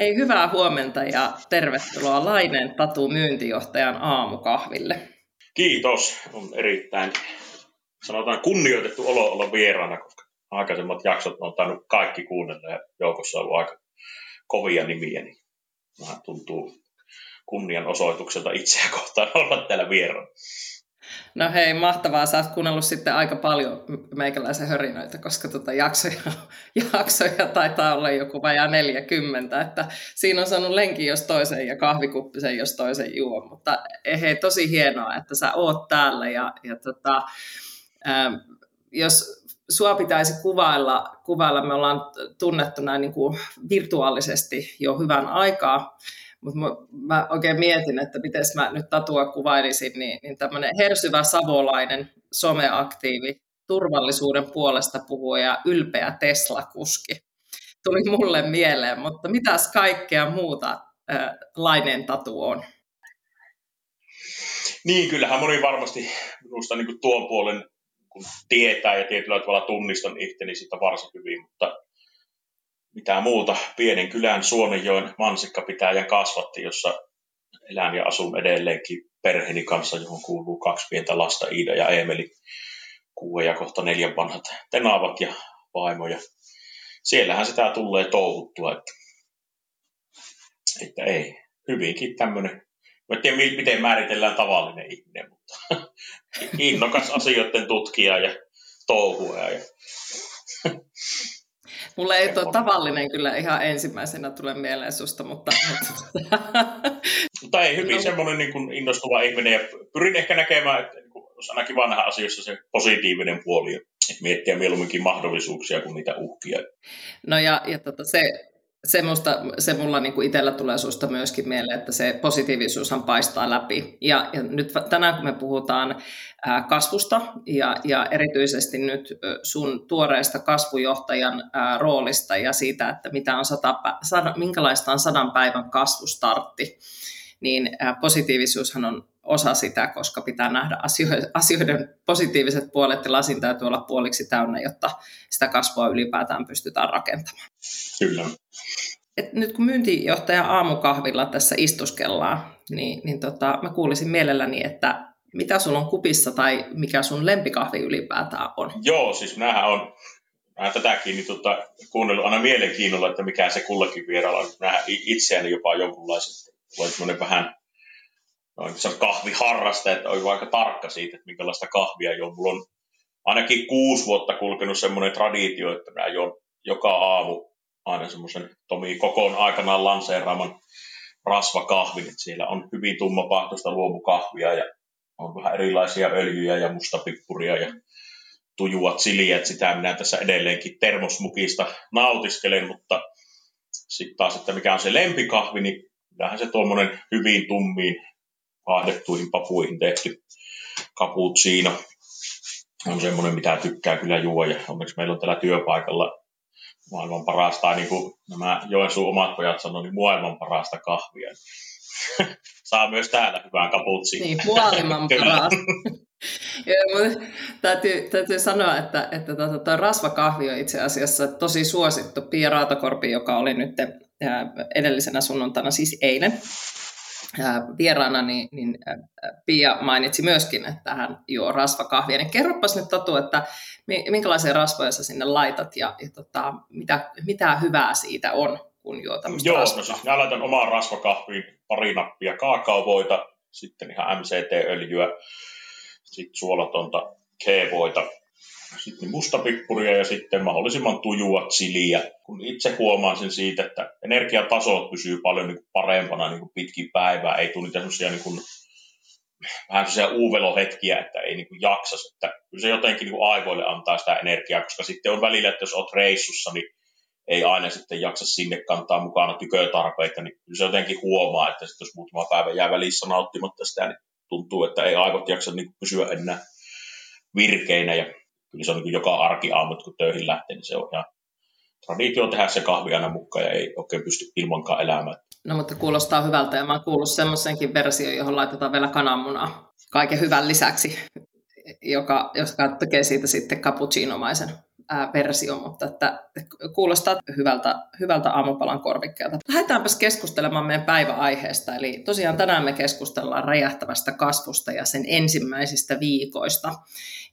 Hei, hyvää huomenta ja tervetuloa Laineen Tatu myyntijohtajan aamukahville. Kiitos. On erittäin sanotaan kunnioitettu olo olla vieraana, koska aikaisemmat jaksot on tainnut kaikki kuunnella ja joukossa on ollut aika kovia nimiä, niin tuntuu kunnianosoitukselta itseä kohtaan olla täällä vieraana. No hei, mahtavaa. Sä oot kuunnellut sitten aika paljon meikäläisen hörinöitä, koska tota jaksoja, jaksoja taitaa olla joku vajaa 40, että siinä on saanut lenkin jos toisen ja kahvikuppisen jos toisen juo, mutta eh, hei, tosi hienoa, että sä oot täällä ja, ja tota, Ähm, jos sua pitäisi kuvailla, kuvailla, me ollaan tunnettu näin niin kuin virtuaalisesti jo hyvän aikaa, mutta mä oikein mietin, että miten mä nyt tatua kuvailisin, niin, niin tämmöinen hersyvä savolainen someaktiivi, turvallisuuden puolesta puhuja ja ylpeä Tesla-kuski tuli mulle mieleen, mutta mitäs kaikkea muuta äh, lainen tatu on? Niin, kyllähän moni varmasti minusta niin tuon puolen kun tietää ja tietyllä tavalla tunnistan itteni sitä varsin hyvin, mutta mitä muuta. Pienen kylän Suonenjoen mansikkapitäjän kasvatti, jossa elän ja asun edelleenkin perheeni kanssa, johon kuuluu kaksi pientä lasta, Iida ja Emeli, kuuden ja kohta neljän vanhat tenaavat ja vaimoja. Siellähän sitä tulee touhuttua, että, että ei, hyvinkin tämmöinen Mä en tiedä, miten määritellään tavallinen ihminen, mutta innokas asioiden tutkija ja touhuja. Ja... Mulle ei tuo tavallinen kyllä ihan ensimmäisenä tule mieleen susta, mutta... mutta ei hyvin no. semmoinen niin kuin innostuva ihminen ja pyrin ehkä näkemään, että niin kuin, jos ainakin vanha asioissa se positiivinen puoli, että miettiä mieluumminkin mahdollisuuksia kuin niitä uhkia. No ja, ja tota, se se, musta, se mulla niin kuin itsellä tulee susta myöskin mieleen, että se positiivisuushan paistaa läpi. Ja, ja nyt tänään kun me puhutaan ää, kasvusta ja, ja erityisesti nyt sun tuoreesta kasvujohtajan ää, roolista ja siitä, että mitä on sata, sada, minkälaista on sadan päivän kasvustartti, niin positiivisuushan on osa sitä, koska pitää nähdä asioiden positiiviset puolet ja lasin täytyy olla puoliksi täynnä, jotta sitä kasvua ylipäätään pystytään rakentamaan. Kyllä. Et nyt kun myyntijohtaja aamukahvilla tässä istuskellaan, niin, niin tota, mä kuulisin mielelläni, että mitä sulla on kupissa tai mikä sun lempikahvi ylipäätään on? Joo, siis näähän on mä tätäkin niin tota, kuunnellut aina mielenkiinnolla, että mikä se kullakin vieraalla on. Nähdään itseäni jopa jonkunlaiset, voi vähän noin se kahviharraste, että on aika tarkka siitä, että minkälaista kahvia jo. Mulla on ainakin kuusi vuotta kulkenut semmoinen traditio, että mä juon joka aamu aina semmoisen Tomi Kokon aikanaan lanseeraaman rasvakahvin, että siellä on hyvin tummapahtoista luomukahvia ja on vähän erilaisia öljyjä ja mustapippuria ja tujuat siliä, että sitä minä tässä edelleenkin termosmukista nautiskelen, mutta sitten taas, että mikä on se lempikahvi, niin kyllähän se tuommoinen hyvin tummiin vaahdettuihin papuihin tehty cappuccino on semmoinen, mitä tykkää kyllä juo. Ja onneksi meillä on tällä työpaikalla maailman parasta, niin kuin nämä Joensuun omat pojat sanoivat, niin maailman parasta kahvia. Saa myös täällä hyvää kaputsiin. Niin, maailman parasta. täytyy, täytyy sanoa, että, että tuo, tuo rasvakahvi on itse asiassa tosi suosittu. Pia Raatokorpi, joka oli nyt edellisenä sunnuntaina, siis eilen, vieraana, niin, niin Pia mainitsi myöskin, että hän juo rasvakahvia. Niin kerropas nyt Tatu, että minkälaisia rasvoja sä sinne laitat ja, ja tota, mitä, mitä hyvää siitä on, kun juo tämmöistä Joo, no siis mä laitan omaan rasvakahviin pari nappia kaakaovoita, sitten ihan MCT-öljyä, sitten suolatonta keevoita, sitten mustapippuria ja sitten mahdollisimman tujua chiliä. Kun itse huomaan sen siitä, että energiatasot pysyy paljon niin kuin parempana niin kuin pitkin päivää, ei tule niitä sellaisia niin kuin, vähän sellaisia uuvelohetkiä, että ei niin kuin jaksa, että kyllä se jotenkin niin kuin aivoille antaa sitä energiaa, koska sitten on välillä, että jos olet reissussa, niin ei aina sitten jaksa sinne kantaa mukana tykötarpeita, niin se jotenkin huomaa, että sitten jos muutama päivä jää välissä nauttimatta sitä, niin tuntuu, että ei aivot jaksa niin pysyä enää virkeinä ja kyllä se on niin joka arki aamut, kun töihin lähtee, niin se on ihan traditio tehdä se kahvi aina mukaan ja ei oikein pysty ilmankaan elämään. No mutta kuulostaa hyvältä ja mä oon kuullut semmoisenkin versio, johon laitetaan vielä kananmunaa kaiken hyvän lisäksi, joka, joka tekee siitä sitten cappuccinomaisen versio, mutta että kuulostaa hyvältä, hyvältä aamupalan korvikkeelta. Lähdetäänpäs keskustelemaan meidän päiväaiheesta. Eli tosiaan tänään me keskustellaan räjähtävästä kasvusta ja sen ensimmäisistä viikoista.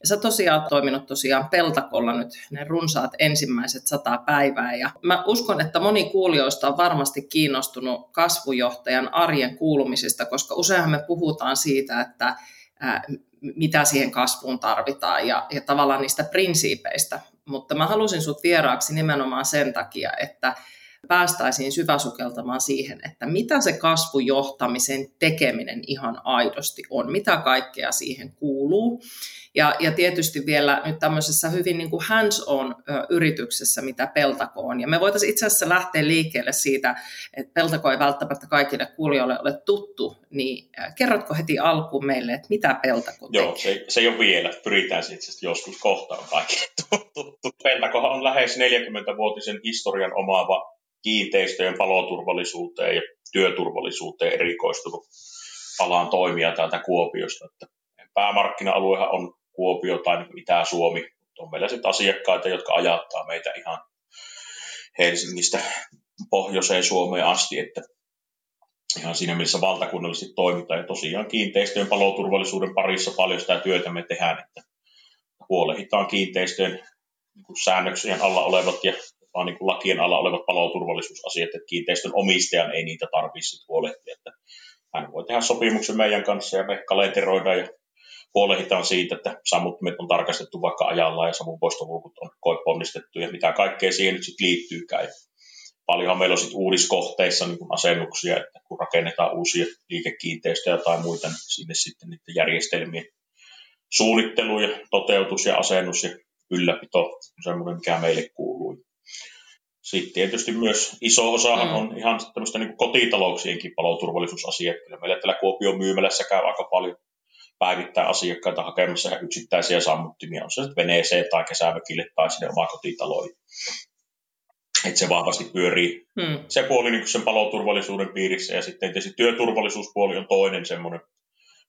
Ja sä tosiaan toiminut tosiaan Peltakolla nyt ne runsaat ensimmäiset sata päivää. Ja mä uskon, että moni kuulijoista on varmasti kiinnostunut kasvujohtajan arjen kuulumisista, koska useinhan me puhutaan siitä, että mitä siihen kasvuun tarvitaan ja, ja tavallaan niistä prinsiipeistä. Mutta mä halusin sut vieraaksi nimenomaan sen takia, että päästäisiin syväsukeltamaan siihen, että mitä se kasvujohtamisen tekeminen ihan aidosti on, mitä kaikkea siihen kuuluu. Ja, ja tietysti vielä nyt tämmöisessä hyvin niin kuin hands-on yrityksessä, mitä Peltako on. Ja me voitaisiin itse asiassa lähteä liikkeelle siitä, että Peltako ei välttämättä kaikille kuulijoille ole tuttu, niin kerrotko heti alkuun meille, että mitä Peltako tekee? Joo, se, se ei ole vielä. Pyritään sitten joskus kohtaan kaikille tuttu. Peltakohan on lähes 40-vuotisen historian omaava kiinteistöjen paloturvallisuuteen ja työturvallisuuteen erikoistunut alan toimija täältä Kuopiosta. Että päämarkkina-aluehan on Kuopio tai niin Itä-Suomi. On meillä sitten asiakkaita, jotka ajattaa meitä ihan Helsingistä pohjoiseen Suomeen asti, että ihan siinä mielessä valtakunnallisesti toimitaan. Ja tosiaan kiinteistöjen paloturvallisuuden parissa paljon sitä työtä me tehdään, että huolehditaan kiinteistöjen niin säännöksien alla olevat ja vaan niin kuin lakien alla olevat paloturvallisuusasiat, että kiinteistön omistajan ei niitä tarvitse huolehtia. Että hän voi tehdä sopimuksen meidän kanssa ja me kalenteroidaan ja huolehditaan siitä, että sammuttimet on tarkastettu vaikka ajallaan ja savupoistoluukut on ponnistettu ja mitä kaikkea siihen nyt sitten liittyykään. Ja paljonhan meillä on sitten uudiskohteissa niin kuin asennuksia, että kun rakennetaan uusia liikekiinteistöjä tai muita, niin sinne sitten niiden järjestelmien suunnittelu ja toteutus ja asennus ja ylläpito on semmoinen, mikä meille kuuluu. Sitten tietysti myös iso osa mm. on ihan tämmöistä niin kotitalouksienkin paloturvallisuusasiat. Kyllä meillä täällä Kuopion myymälässä käy aika paljon päivittää asiakkaita hakemassa yksittäisiä sammuttimia, on se sitten veneeseen tai kesämökille tai sinne omaan kotitaloihin. Että se vahvasti pyörii hmm. se puoli niin sen paloturvallisuuden piirissä ja sitten tietysti työturvallisuuspuoli on toinen semmoinen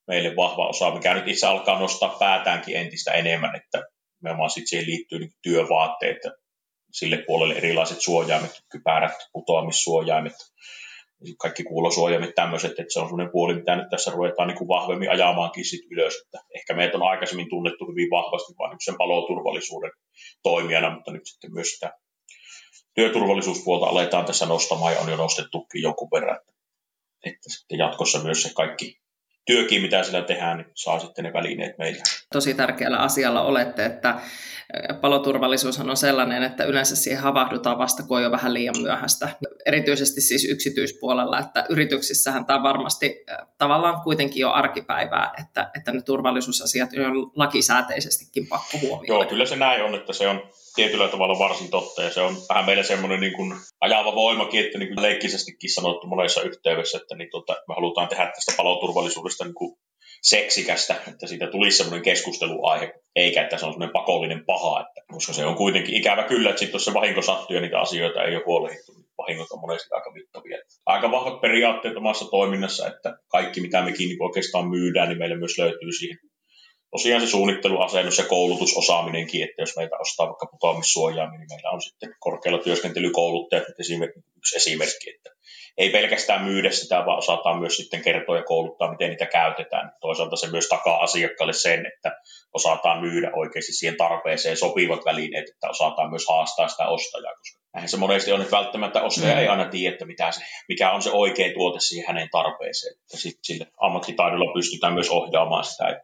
meille vahva osa, mikä nyt itse alkaa nostaa päätäänkin entistä enemmän, että nimenomaan sitten siihen liittyy niin työvaatteet, sille puolelle erilaiset suojaimet, kypärät, putoamissuojaimet, kaikki kuulosuojaimet tämmöiset, että se on sellainen puoli, mitä nyt tässä ruvetaan niin kuin vahvemmin ajamaankin sit ylös. Että ehkä meitä on aikaisemmin tunnettu hyvin vahvasti vain niin sen paloturvallisuuden toimijana, mutta nyt sitten myös sitä työturvallisuuspuolta aletaan tässä nostamaan ja on jo nostettukin jonkun verran. Että sitten jatkossa myös se kaikki työkin, mitä sillä tehdään, niin saa sitten ne välineet meillä. Tosi tärkeällä asialla olette, että paloturvallisuushan on sellainen, että yleensä siihen havahdutaan vasta, kun on jo vähän liian myöhäistä. Erityisesti siis yksityispuolella, että yrityksissähän tämä on varmasti tavallaan kuitenkin jo arkipäivää, että, että ne turvallisuusasiat on lakisääteisestikin pakko huomioida. Joo, kyllä se näin on, että se on tietyllä tavalla varsin totta, ja se on vähän meillä semmoinen niin kuin ajava voimakin, että niin kuin leikkisestikin sanottu monessa yhteydessä, että niin tuota, me halutaan tehdä tästä paloturvallisuudesta niin kuin seksikästä, että siitä tulisi semmoinen keskusteluaihe, eikä että se on semmoinen pakollinen paha, että, koska se on kuitenkin ikävä kyllä, että sitten jos se vahinko sattuu ja niitä asioita ei ole huolehdittu, niin vahingot on monesti aika mittavia. Aika vahvat periaatteet omassa toiminnassa, että kaikki mitä mekin niin oikeastaan myydään, niin meille myös löytyy siihen tosiaan se suunnitteluasennus ja koulutusosaaminenkin, että jos meitä ostaa vaikka putoamissuojaa, niin meillä on sitten korkealla työskentelykouluttajat yksi esimerkki, että ei pelkästään myydä sitä, vaan osataan myös sitten kertoa ja kouluttaa, miten niitä käytetään. Toisaalta se myös takaa asiakkaalle sen, että osataan myydä oikeasti siihen tarpeeseen sopivat välineet, että osataan myös haastaa sitä ostajaa, koska näin se monesti on, että välttämättä ostaja mm. ei aina tiedä, että mitä se, mikä on se oikea tuote siihen hänen tarpeeseen. Että sitten sille ammattitaidolla pystytään myös ohjaamaan sitä,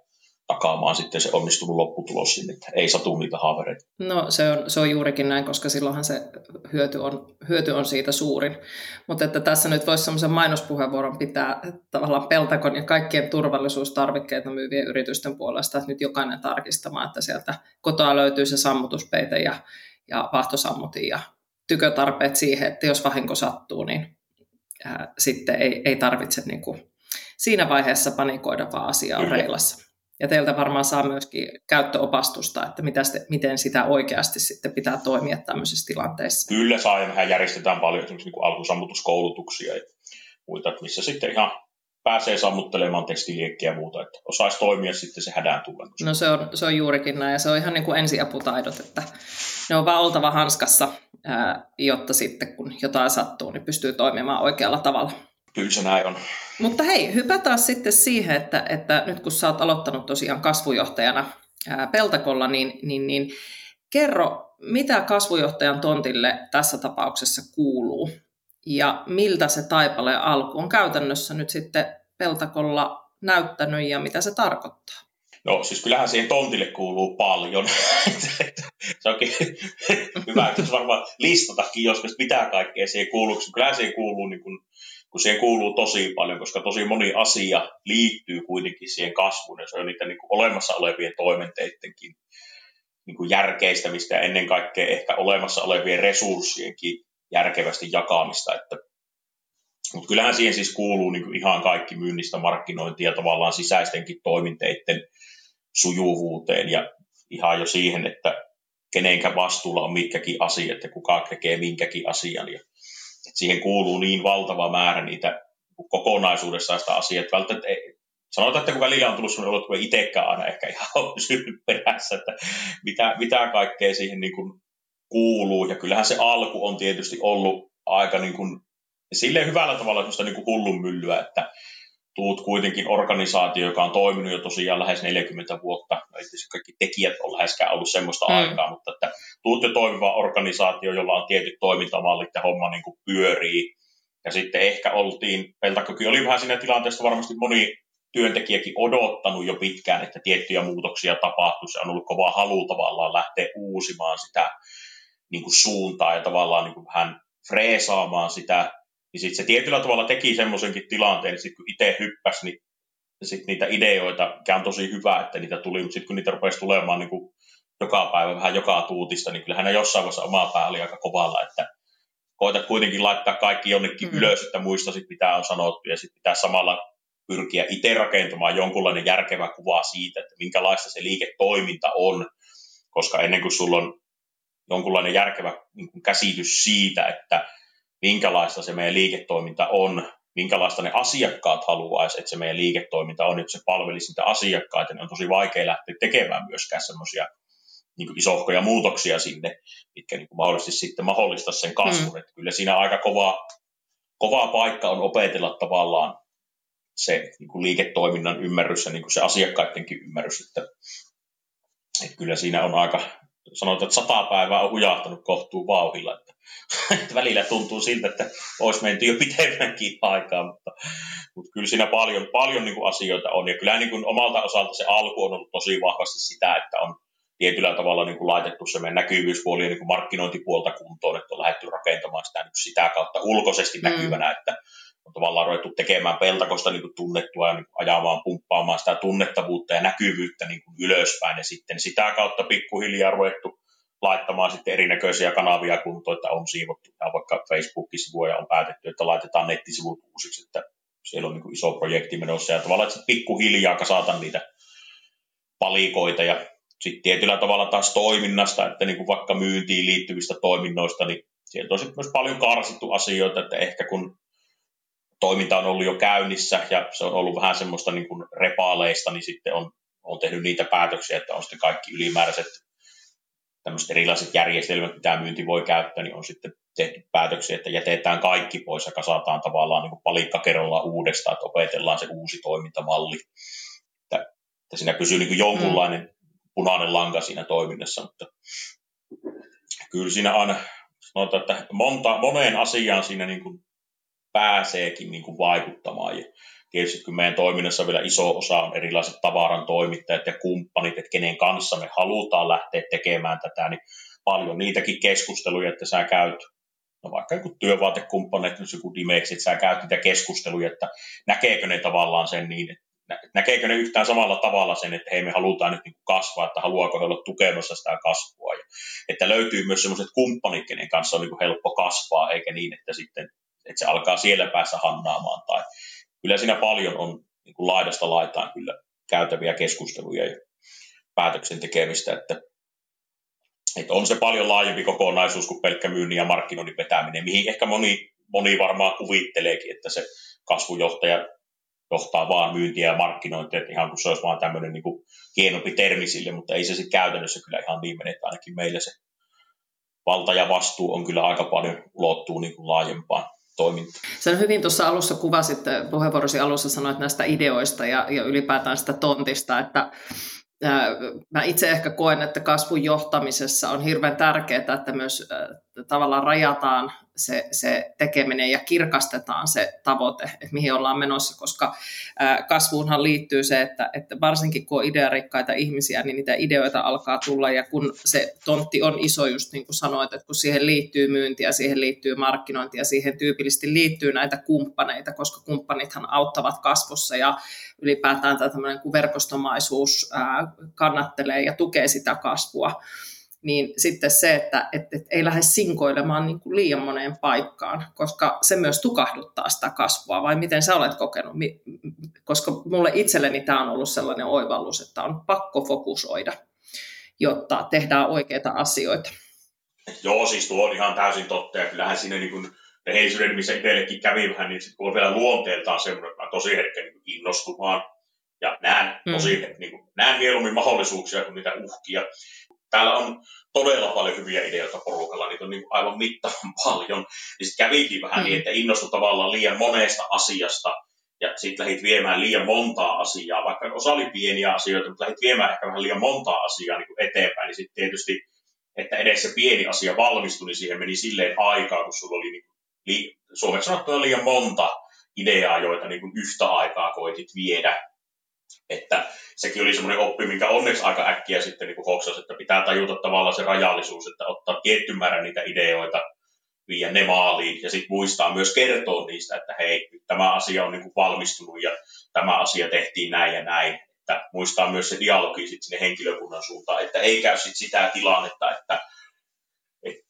takaamaan sitten se onnistunut lopputulos sinne, että ei satu niitä haavereita. No se on, se on juurikin näin, koska silloinhan se hyöty on, hyöty on siitä suurin. Mutta että tässä nyt voisi semmoisen mainospuheenvuoron pitää tavallaan Peltakon ja kaikkien turvallisuustarvikkeita myyvien yritysten puolesta, että nyt jokainen tarkistamaan, että sieltä kotoa löytyy se sammutuspeite ja, ja vahtosammutin ja tykötarpeet siihen, että jos vahinko sattuu, niin ää, sitten ei, ei tarvitse niin kuin siinä vaiheessa panikoida, vaan asia on reilassa. Ja teiltä varmaan saa myöskin käyttöopastusta, että mitä sitten, miten sitä oikeasti sitten pitää toimia tämmöisissä tilanteissa. Kyllä saa, ja mehän järjestetään paljon esimerkiksi niin alkusammutuskoulutuksia ja muita, missä sitten ihan pääsee sammuttelemaan tekstiliekkiä ja muuta, että osaisi toimia sitten se hädään tullen. No se on, se on juurikin näin, ja se on ihan niin kuin ensiaputaidot, että ne on vaan oltava hanskassa, jotta sitten kun jotain sattuu, niin pystyy toimimaan oikealla tavalla. Kyllä se näin on. Mutta hei, hypätään sitten siihen, että, että nyt kun sä oot aloittanut tosiaan kasvujohtajana ää, Peltakolla, niin, niin, niin kerro, mitä kasvujohtajan tontille tässä tapauksessa kuuluu ja miltä se taipaleen alku on käytännössä nyt sitten Peltakolla näyttänyt ja mitä se tarkoittaa? No siis kyllähän siihen tontille kuuluu paljon. se onkin hyvä, että varmaan listatakin joskus, mitä kaikkea siihen kuuluu. Kyllähän siihen kuuluu niin kuin kun siihen kuuluu tosi paljon, koska tosi moni asia liittyy kuitenkin siihen kasvuun, ja se on niitä niin kuin olemassa olevien toimenteidenkin niin kuin järkeistämistä ja ennen kaikkea ehkä olemassa olevien resurssienkin järkevästi jakamista. Että, mutta kyllähän siihen siis kuuluu niin kuin ihan kaikki myynnistä markkinointia tavallaan sisäistenkin toiminteiden sujuvuuteen ja ihan jo siihen, että kenenkä vastuulla on mitkäkin asiat ja kuka tekee minkäkin asian. Ja että siihen kuuluu niin valtava määrä niitä kokonaisuudessaan sitä asiaa, että välttämättä ei, sanotaan, että kun välillä on tullut sellainen olo, että itsekään aina ehkä ihan pysynyt perässä, että mitä, mitä kaikkea siihen niin kuin kuuluu. Ja kyllähän se alku on tietysti ollut aika niin kuin, silleen hyvällä tavalla sellaista niin kuin hullun myllyä, että tuut kuitenkin organisaatio, joka on toiminut jo tosiaan lähes 40 vuotta. No itse kaikki tekijät on läheskään ollut semmoista mm. aikaa, mutta että tuut jo toimiva organisaatio, jolla on tietyt toimintamallit ja homma niin kuin pyörii. Ja sitten ehkä oltiin, Peltakokin oli vähän siinä tilanteessa varmasti moni työntekijäkin odottanut jo pitkään, että tiettyjä muutoksia tapahtuu. Se on ollut kova halu tavallaan lähteä uusimaan sitä niin kuin suuntaa ja tavallaan niin kuin vähän freesaamaan sitä niin sitten se tietyllä tavalla teki semmoisenkin tilanteen, että sitten kun itse hyppäsi, niin sit niitä ideoita, mikä on tosi hyvä, että niitä tuli, mutta sitten kun niitä rupesi tulemaan niin kuin joka päivä vähän joka tuutista, niin kyllähän ne jossain vaiheessa oma pää oli aika kovalla, että koita kuitenkin laittaa kaikki jonnekin mm. ylös, että muistasit mitä on sanottu ja sitten pitää samalla pyrkiä itse rakentamaan jonkunlainen järkevä kuva siitä, että minkälaista se liiketoiminta on, koska ennen kuin sulla on jonkunlainen järkevä niin kuin käsitys siitä, että minkälaista se meidän liiketoiminta on, minkälaista ne asiakkaat haluaisivat, että se meidän liiketoiminta on, että se palvelisi niitä asiakkaita, niin on tosi vaikea lähteä tekemään myöskään semmoisia niin isohkoja muutoksia sinne, mitkä niin kuin mahdollisesti sitten mahdollista sen kasvun. Mm. Että kyllä siinä aika kova, kova paikka on opetella tavallaan se niin kuin liiketoiminnan ymmärrys ja niin kuin se asiakkaidenkin ymmärrys, että, että kyllä siinä on aika, sanotaan, että sata päivää on hujahtanut kohtuun vauhilla, että että välillä tuntuu siltä, että olisi menty jo pitemmänkin aikaa, mutta, mutta kyllä siinä paljon, paljon niin kuin asioita on. Ja kyllä niin kuin omalta osalta se alku on ollut tosi vahvasti sitä, että on tietyllä tavalla niin kuin laitettu se meidän näkyvyyspuoli ja niin kuin markkinointipuolta kuntoon, että on lähdetty rakentamaan sitä niin sitä kautta ulkoisesti mm. näkyvänä, että on tavallaan ruvettu tekemään peltakosta niin kuin tunnettua ja niin kuin ajamaan, pumppaamaan sitä tunnettavuutta ja näkyvyyttä niin kuin ylöspäin. Ja sitten sitä kautta pikkuhiljaa ruvettu laittamaan sitten erinäköisiä kanavia kuntoon, että on siivottu ja vaikka Facebookin sivuja on päätetty, että laitetaan nettisivut uusiksi, että siellä on niin iso projekti menossa. Ja tavallaan, että pikkuhiljaa kasata niitä palikoita. Ja sitten tietyllä tavalla taas toiminnasta, että niin kuin vaikka myyntiin liittyvistä toiminnoista, niin sieltä on sitten myös paljon karsittu asioita, että ehkä kun toiminta on ollut jo käynnissä ja se on ollut vähän semmoista niin kuin repaaleista, niin sitten on, on tehnyt niitä päätöksiä, että on sitten kaikki ylimääräiset tämmöiset erilaiset järjestelmät, mitä myynti voi käyttää, niin on sitten tehty päätöksiä, että jätetään kaikki pois ja kasataan tavallaan niin palikka kerrallaan uudestaan, että opetellaan se uusi toimintamalli. Että, että siinä pysyy niin kuin jonkunlainen mm. punainen lanka siinä toiminnassa, mutta kyllä siinä aina sanotaan, että monta, moneen asiaan siinä niin kuin pääseekin niin kuin vaikuttamaan. Ja tietysti kun meidän toiminnassa vielä iso osa on erilaiset tavaran toimittajat ja kumppanit, että kenen kanssa me halutaan lähteä tekemään tätä, niin paljon niitäkin keskusteluja, että sä käyt no vaikka joku työvaatekumppanit, jos joku Dimex, että sä käyt niitä keskusteluja, että näkeekö ne tavallaan sen niin, että näkeekö ne yhtään samalla tavalla sen, että hei me halutaan nyt niin kasvaa, että haluaako he olla tukemassa sitä kasvua. Ja, että löytyy myös sellaiset kumppanit, kenen kanssa on niin helppo kasvaa, eikä niin, että sitten että se alkaa siellä päässä hannaamaan. Tai kyllä siinä paljon on niin kuin laidasta laitaan kyllä käytäviä keskusteluja ja päätöksen tekemistä, että, että on se paljon laajempi kokonaisuus kuin pelkkä myynnin ja markkinoinnin vetäminen, mihin ehkä moni, moni varmaan kuvitteleekin, että se kasvujohtaja johtaa vaan myyntiä ja markkinointia, että ihan kuin se olisi vaan tämmöinen niin kuin hienompi termi sille, mutta ei se sitten käytännössä kyllä ihan niin mene, että ainakin meillä se valta ja vastuu on kyllä aika paljon ulottuu niin kuin laajempaan toimintaan. Sen hyvin tuossa alussa kuvasit, puheenvuorosi alussa sanoit näistä ideoista ja, ja ylipäätään sitä tontista, että Mä itse ehkä koen, että kasvun johtamisessa on hirveän tärkeää, että myös tavallaan rajataan se, se tekeminen ja kirkastetaan se tavoite, että mihin ollaan menossa, koska kasvuunhan liittyy se, että, että varsinkin kun on idearikkaita ihmisiä, niin niitä ideoita alkaa tulla. Ja kun se tontti on iso, just niin kuin sanoit, että kun siihen liittyy myyntiä, siihen liittyy markkinointia, siihen tyypillisesti liittyy näitä kumppaneita, koska kumppanithan auttavat kasvussa ja ylipäätään tämä verkostomaisuus kannattelee ja tukee sitä kasvua niin sitten se, että et, et ei lähde sinkoilemaan niin kuin liian moneen paikkaan, koska se myös tukahduttaa sitä kasvua, vai miten sä olet kokenut? Koska mulle itselleni tämä on ollut sellainen oivallus, että on pakko fokusoida, jotta tehdään oikeita asioita. Joo, siis tuo on ihan täysin totta, ja kyllähän siinä niin kuin rehellisyyden, missä itsellekin kävi vähän, niin sitten kun on vielä luonteeltaan semmoinen, että mä tosi herkkä niin innostumaan, ja näen, tosi, mm. niin kuin, näen mieluummin mahdollisuuksia kuin niitä uhkia täällä on todella paljon hyviä ideoita porukalla, niitä on niin aivan mittavan paljon. Niin sitten kävikin vähän mm. niin, että innostui tavallaan liian monesta asiasta, ja sitten lähdit viemään liian montaa asiaa, vaikka osa oli pieniä asioita, mutta lähdit viemään ehkä vähän liian montaa asiaa niin kuin eteenpäin, niin sitten tietysti, että edes se pieni asia valmistui, niin siihen meni silleen aikaa, kun sulla oli niin, li, suomeksi sanottuna liian monta ideaa, joita niin kuin yhtä aikaa koitit viedä että sekin oli semmoinen oppi, minkä onneksi aika äkkiä sitten niin hoksasi, että pitää tajuta tavallaan se rajallisuus, että ottaa tietty määrä niitä ideoita, viiä ne maaliin ja sitten muistaa myös kertoa niistä, että hei, nyt tämä asia on niin valmistunut ja tämä asia tehtiin näin ja näin. Että muistaa myös se dialogi sitten sinne henkilökunnan suuntaan, että ei käy sitten sitä tilannetta, että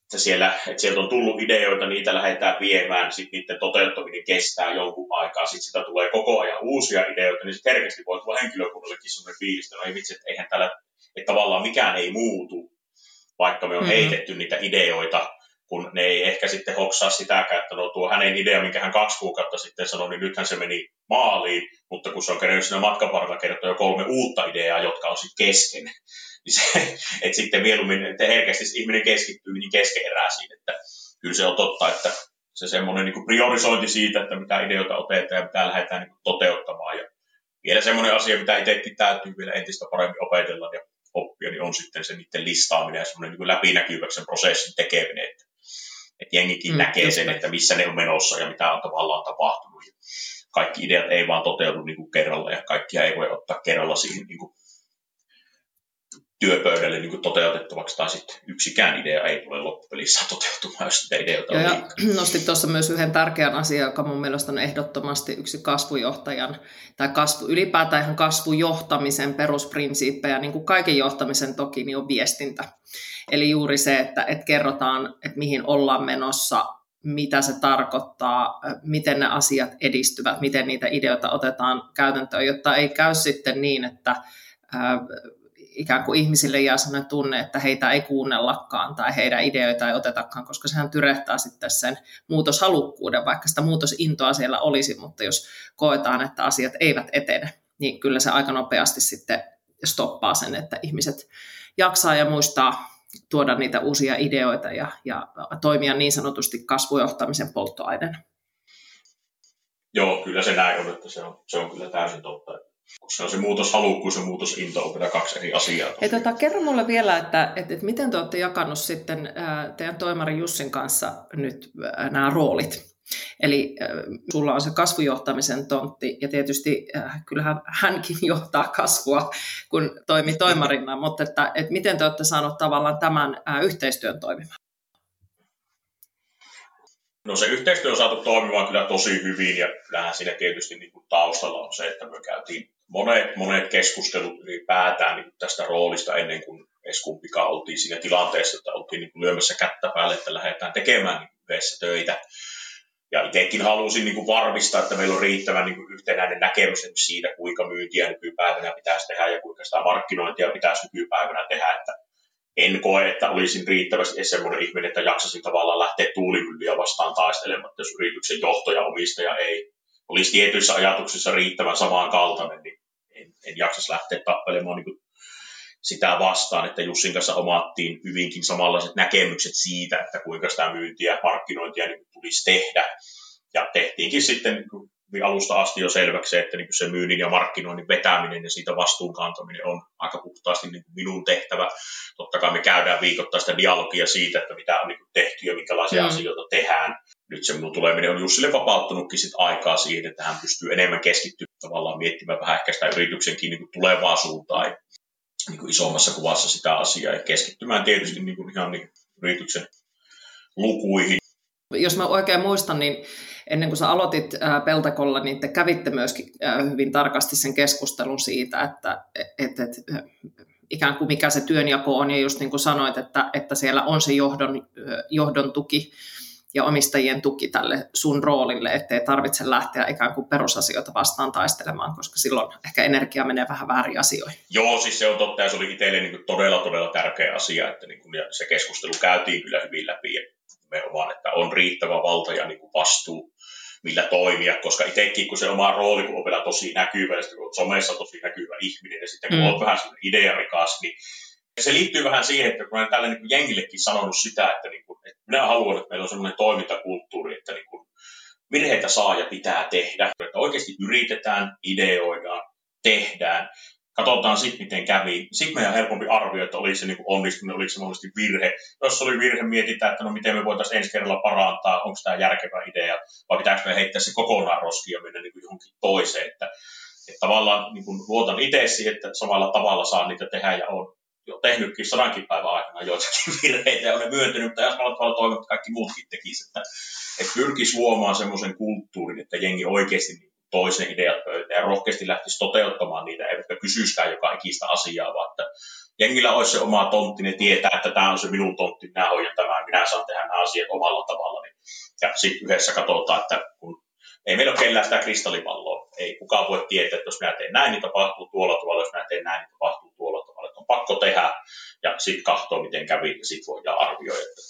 että, siellä, että sieltä on tullut ideoita, niitä lähdetään viemään, sitten niiden toteuttaminen kestää jonkun aikaa, sitten sitä tulee koko ajan uusia ideoita, niin se herkästi voi tulla henkilökunnallekin sellainen fiilis, että no ei vitsi, että eihän täällä, että tavallaan mikään ei muutu, vaikka me on mm-hmm. heitetty niitä ideoita, kun ne ei ehkä sitten hoksaa sitäkään, että no tuo hänen idea, minkä hän kaksi kuukautta sitten sanoi, niin nythän se meni maaliin, mutta kun se on kerännyt siinä matkan kertoa jo kolme uutta ideaa, jotka on sitten kesken, niin se, että sitten mieluummin, että herkästi ihminen keskittyy niin keskeeräisiin, että kyllä se on totta, että se semmoinen niin priorisointi siitä, että mitä ideoita otetaan ja mitä lähdetään niin toteuttamaan. Ja vielä semmoinen asia, mitä itsekin täytyy vielä entistä paremmin opetella ja oppia, niin on sitten se niiden listaaminen ja semmoinen niin läpinäkyväksi sen prosessin tekeminen, että, että jengikin mm, näkee sen, että missä ne on menossa ja mitä on tavallaan tapahtunut. Ja kaikki ideat ei vaan toteudu niin kuin kerralla ja kaikkia ei voi ottaa kerralla siihen niin kuin työpöydälle niin toteutettavaksi, tai sitten yksikään idea ei tule loppupelissä toteutumaan, jos sitä ideoita on ja Nostit tuossa myös yhden tärkeän asian, joka mun mielestä on ehdottomasti yksi kasvujohtajan, tai kasvu, ylipäätään ihan kasvujohtamisen perusprinsiippejä, niin kuin kaiken johtamisen toki, niin on viestintä. Eli juuri se, että, että kerrotaan, että mihin ollaan menossa, mitä se tarkoittaa, miten ne asiat edistyvät, miten niitä ideoita otetaan käytäntöön, jotta ei käy sitten niin, että ikään kuin ihmisille jää sellainen tunne, että heitä ei kuunnellakaan tai heidän ideoita ei otetakaan, koska sehän tyrehtää sitten sen muutoshalukkuuden, vaikka sitä muutosintoa siellä olisi, mutta jos koetaan, että asiat eivät etene, niin kyllä se aika nopeasti sitten stoppaa sen, että ihmiset jaksaa ja muistaa tuoda niitä uusia ideoita ja, ja toimia niin sanotusti kasvujohtamisen polttoaineena. Joo, kyllä se näin on, että se on, se on kyllä täysin totta koska on se muutoshalukkuus ja muutosinto on vielä kaksi eri asiaa. Hei, tota, kerro mulle vielä, että, että, että miten te olette jakanut sitten teidän toimari Jussin kanssa nyt nämä roolit? Eli äh, sulla on se kasvujohtamisen tontti, ja tietysti äh, kyllähän hänkin johtaa kasvua, kun toimi toimarina, mutta että, että miten te olette saaneet tavallaan tämän äh, yhteistyön toimimaan? No se yhteistyö on saatu toimimaan kyllä tosi hyvin ja kyllähän siinä tietysti niin kuin taustalla on se, että me käytiin monet, monet keskustelut ylipäätään niin tästä roolista ennen kuin edes kumpikaan oltiin siinä tilanteessa, että oltiin niin kuin lyömässä kättä päälle, että lähdetään tekemään niin yhdessä töitä. Ja itsekin halusin niin kuin varmistaa, että meillä on riittävän niin kuin yhtenäinen näkemys siitä, kuinka myyntiä nykypäivänä pitäisi tehdä ja kuinka sitä markkinointia pitäisi nykypäivänä tehdä. Että en koe, että olisin riittävästi semmoinen ihminen, että jaksasin tavallaan lähteä tuulimyllyä vastaan taistelemaan, jos yrityksen johto ja omistaja ei olisi tietyissä ajatuksissa riittävän samankaltainen, niin en, en jaksaisi lähteä tappelemaan niin sitä vastaan, että Jussin kanssa omattiin hyvinkin samanlaiset näkemykset siitä, että kuinka sitä myyntiä ja markkinointia niin tulisi tehdä. Ja tehtiinkin sitten niin alusta asti jo selväksi, että niin se myynnin ja markkinoinnin vetäminen ja siitä vastuun kantaminen on aika puhtaasti niin minun tehtävä. Totta kai me käydään viikoittaista dialogia siitä, että mitä on niin tehty ja minkälaisia mm. asioita tehdään. Nyt se minun tuleminen on Jussille vapauttanutkin sit aikaa siihen, että hän pystyy enemmän keskittymään tavallaan miettimään vähän ehkä sitä yrityksenkin niin tulevaa suuntaan niin kuin isommassa kuvassa sitä asiaa ja keskittymään tietysti niin kuin ihan niin yrityksen lukuihin. Jos mä oikein muistan, niin ennen kuin sä aloitit Peltakolla, niin te kävitte myöskin hyvin tarkasti sen keskustelun siitä, että et, et, ikään kuin mikä se työnjako on, ja just niin kuin sanoit, että, että siellä on se johdon, johdon tuki, ja omistajien tuki tälle sun roolille, ettei tarvitse lähteä ikään kuin perusasioita vastaan taistelemaan, koska silloin ehkä energia menee vähän väärin asioihin. Joo, siis se on totta ja se oli itselle niin todella, todella tärkeä asia, että niin kuin, ja se keskustelu käytiin kyllä hyvin läpi, nimenomaan, että on riittävä valta ja niin kuin vastuu, millä toimia, koska itsekin kun se oma rooli, kun on vielä tosi näkyvä, ja sitten kun olet somessa tosi näkyvä ihminen, ja sitten kun mm. olet vähän idearikas, niin se liittyy vähän siihen, että kun olen tälle niin jengillekin sanonut sitä, että, niin kuin, että minä haluan, että meillä on sellainen toimintakulttuuri, että niin kuin virheitä saa ja pitää tehdä, että oikeasti yritetään, ideoidaan, tehdaan, katsotaan sitten, miten kävi. Sitten meidän on helpompi arvioida, että oli se niin onnistunut, oliko se mahdollisesti virhe. Jos oli virhe, mietitään, että no miten me voitaisiin ensi kerralla parantaa, onko tämä järkevä idea, vai pitääkö me heittää se kokonaan roskiin ja mennä niin kuin johonkin toiseen. Että, että tavallaan niin kuin luotan itse siihen, että samalla tavalla saa niitä tehdä ja on jo tehnytkin sadankin päivän aikana joitakin virheitä ja olen myöntynyt, mutta jos tavalla toivon, että kaikki muutkin tekisivät, että, että pyrkisi luomaan semmoisen kulttuurin, että jengi oikeasti niin toisen ideat pöytään ja rohkeasti lähtisi toteuttamaan niitä, eivätkä kysyiskään joka ikistä asiaa, vaan että jengillä olisi se oma tontti, ne tietää, että tämä on se minun tontti, minä hoidan tämän, minä saan tehdä nämä asiat omalla tavalla. Ja sitten yhdessä katsotaan, että kun ei meillä ole kellään sitä kristallipalloa. Ei kukaan voi tietää, että jos minä teen näin, niin tapahtuu tuolla tavalla, jos minä teen näin, niin tapahtuu tuolla tavalla. Että on pakko tehdä ja sitten katsoa, miten kävi ja sitten voidaan arvioida. Että,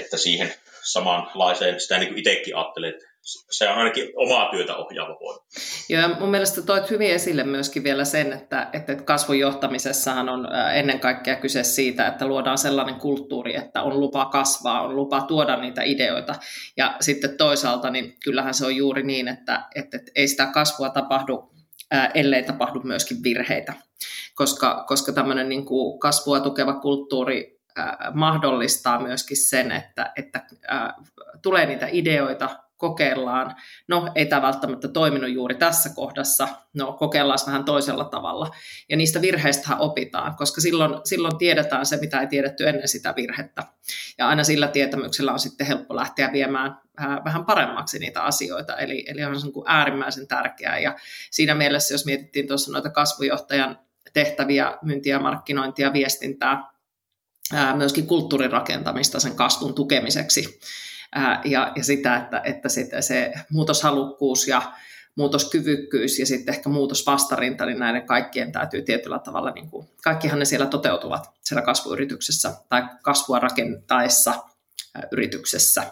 että siihen samanlaiseen, sitä niin kuin itsekin ajattelee, että se on ainakin omaa työtä ohjaava voima. Joo, ja mun mielestä toit hyvin esille myöskin vielä sen, että, että kasvujohtamisessahan on ennen kaikkea kyse siitä, että luodaan sellainen kulttuuri, että on lupa kasvaa, on lupa tuoda niitä ideoita. Ja sitten toisaalta, niin kyllähän se on juuri niin, että, että, että ei sitä kasvua tapahdu, ellei tapahdu myöskin virheitä. Koska, koska tämmöinen niin kuin kasvua tukeva kulttuuri mahdollistaa myöskin sen, että, että tulee niitä ideoita, kokeillaan. No, ei tämä välttämättä toiminut juuri tässä kohdassa, no kokeillaan vähän toisella tavalla. Ja niistä virheistä opitaan, koska silloin, silloin tiedetään se, mitä ei tiedetty ennen sitä virhettä. Ja aina sillä tietämyksellä on sitten helppo lähteä viemään vähän paremmaksi niitä asioita, eli, eli on se niin äärimmäisen tärkeää. Ja siinä mielessä, jos mietittiin tuossa noita kasvujohtajan tehtäviä, myyntiä, markkinointia, viestintää, myöskin kulttuurin rakentamista sen kasvun tukemiseksi, ja, ja sitä, että, että sitä se muutoshalukkuus ja muutoskyvykkyys ja sitten ehkä muutosvastarinta, niin näiden kaikkien täytyy tietyllä tavalla, niin kuin, kaikkihan ne siellä toteutuvat siellä kasvuyrityksessä tai kasvua rakentaessa yrityksessä.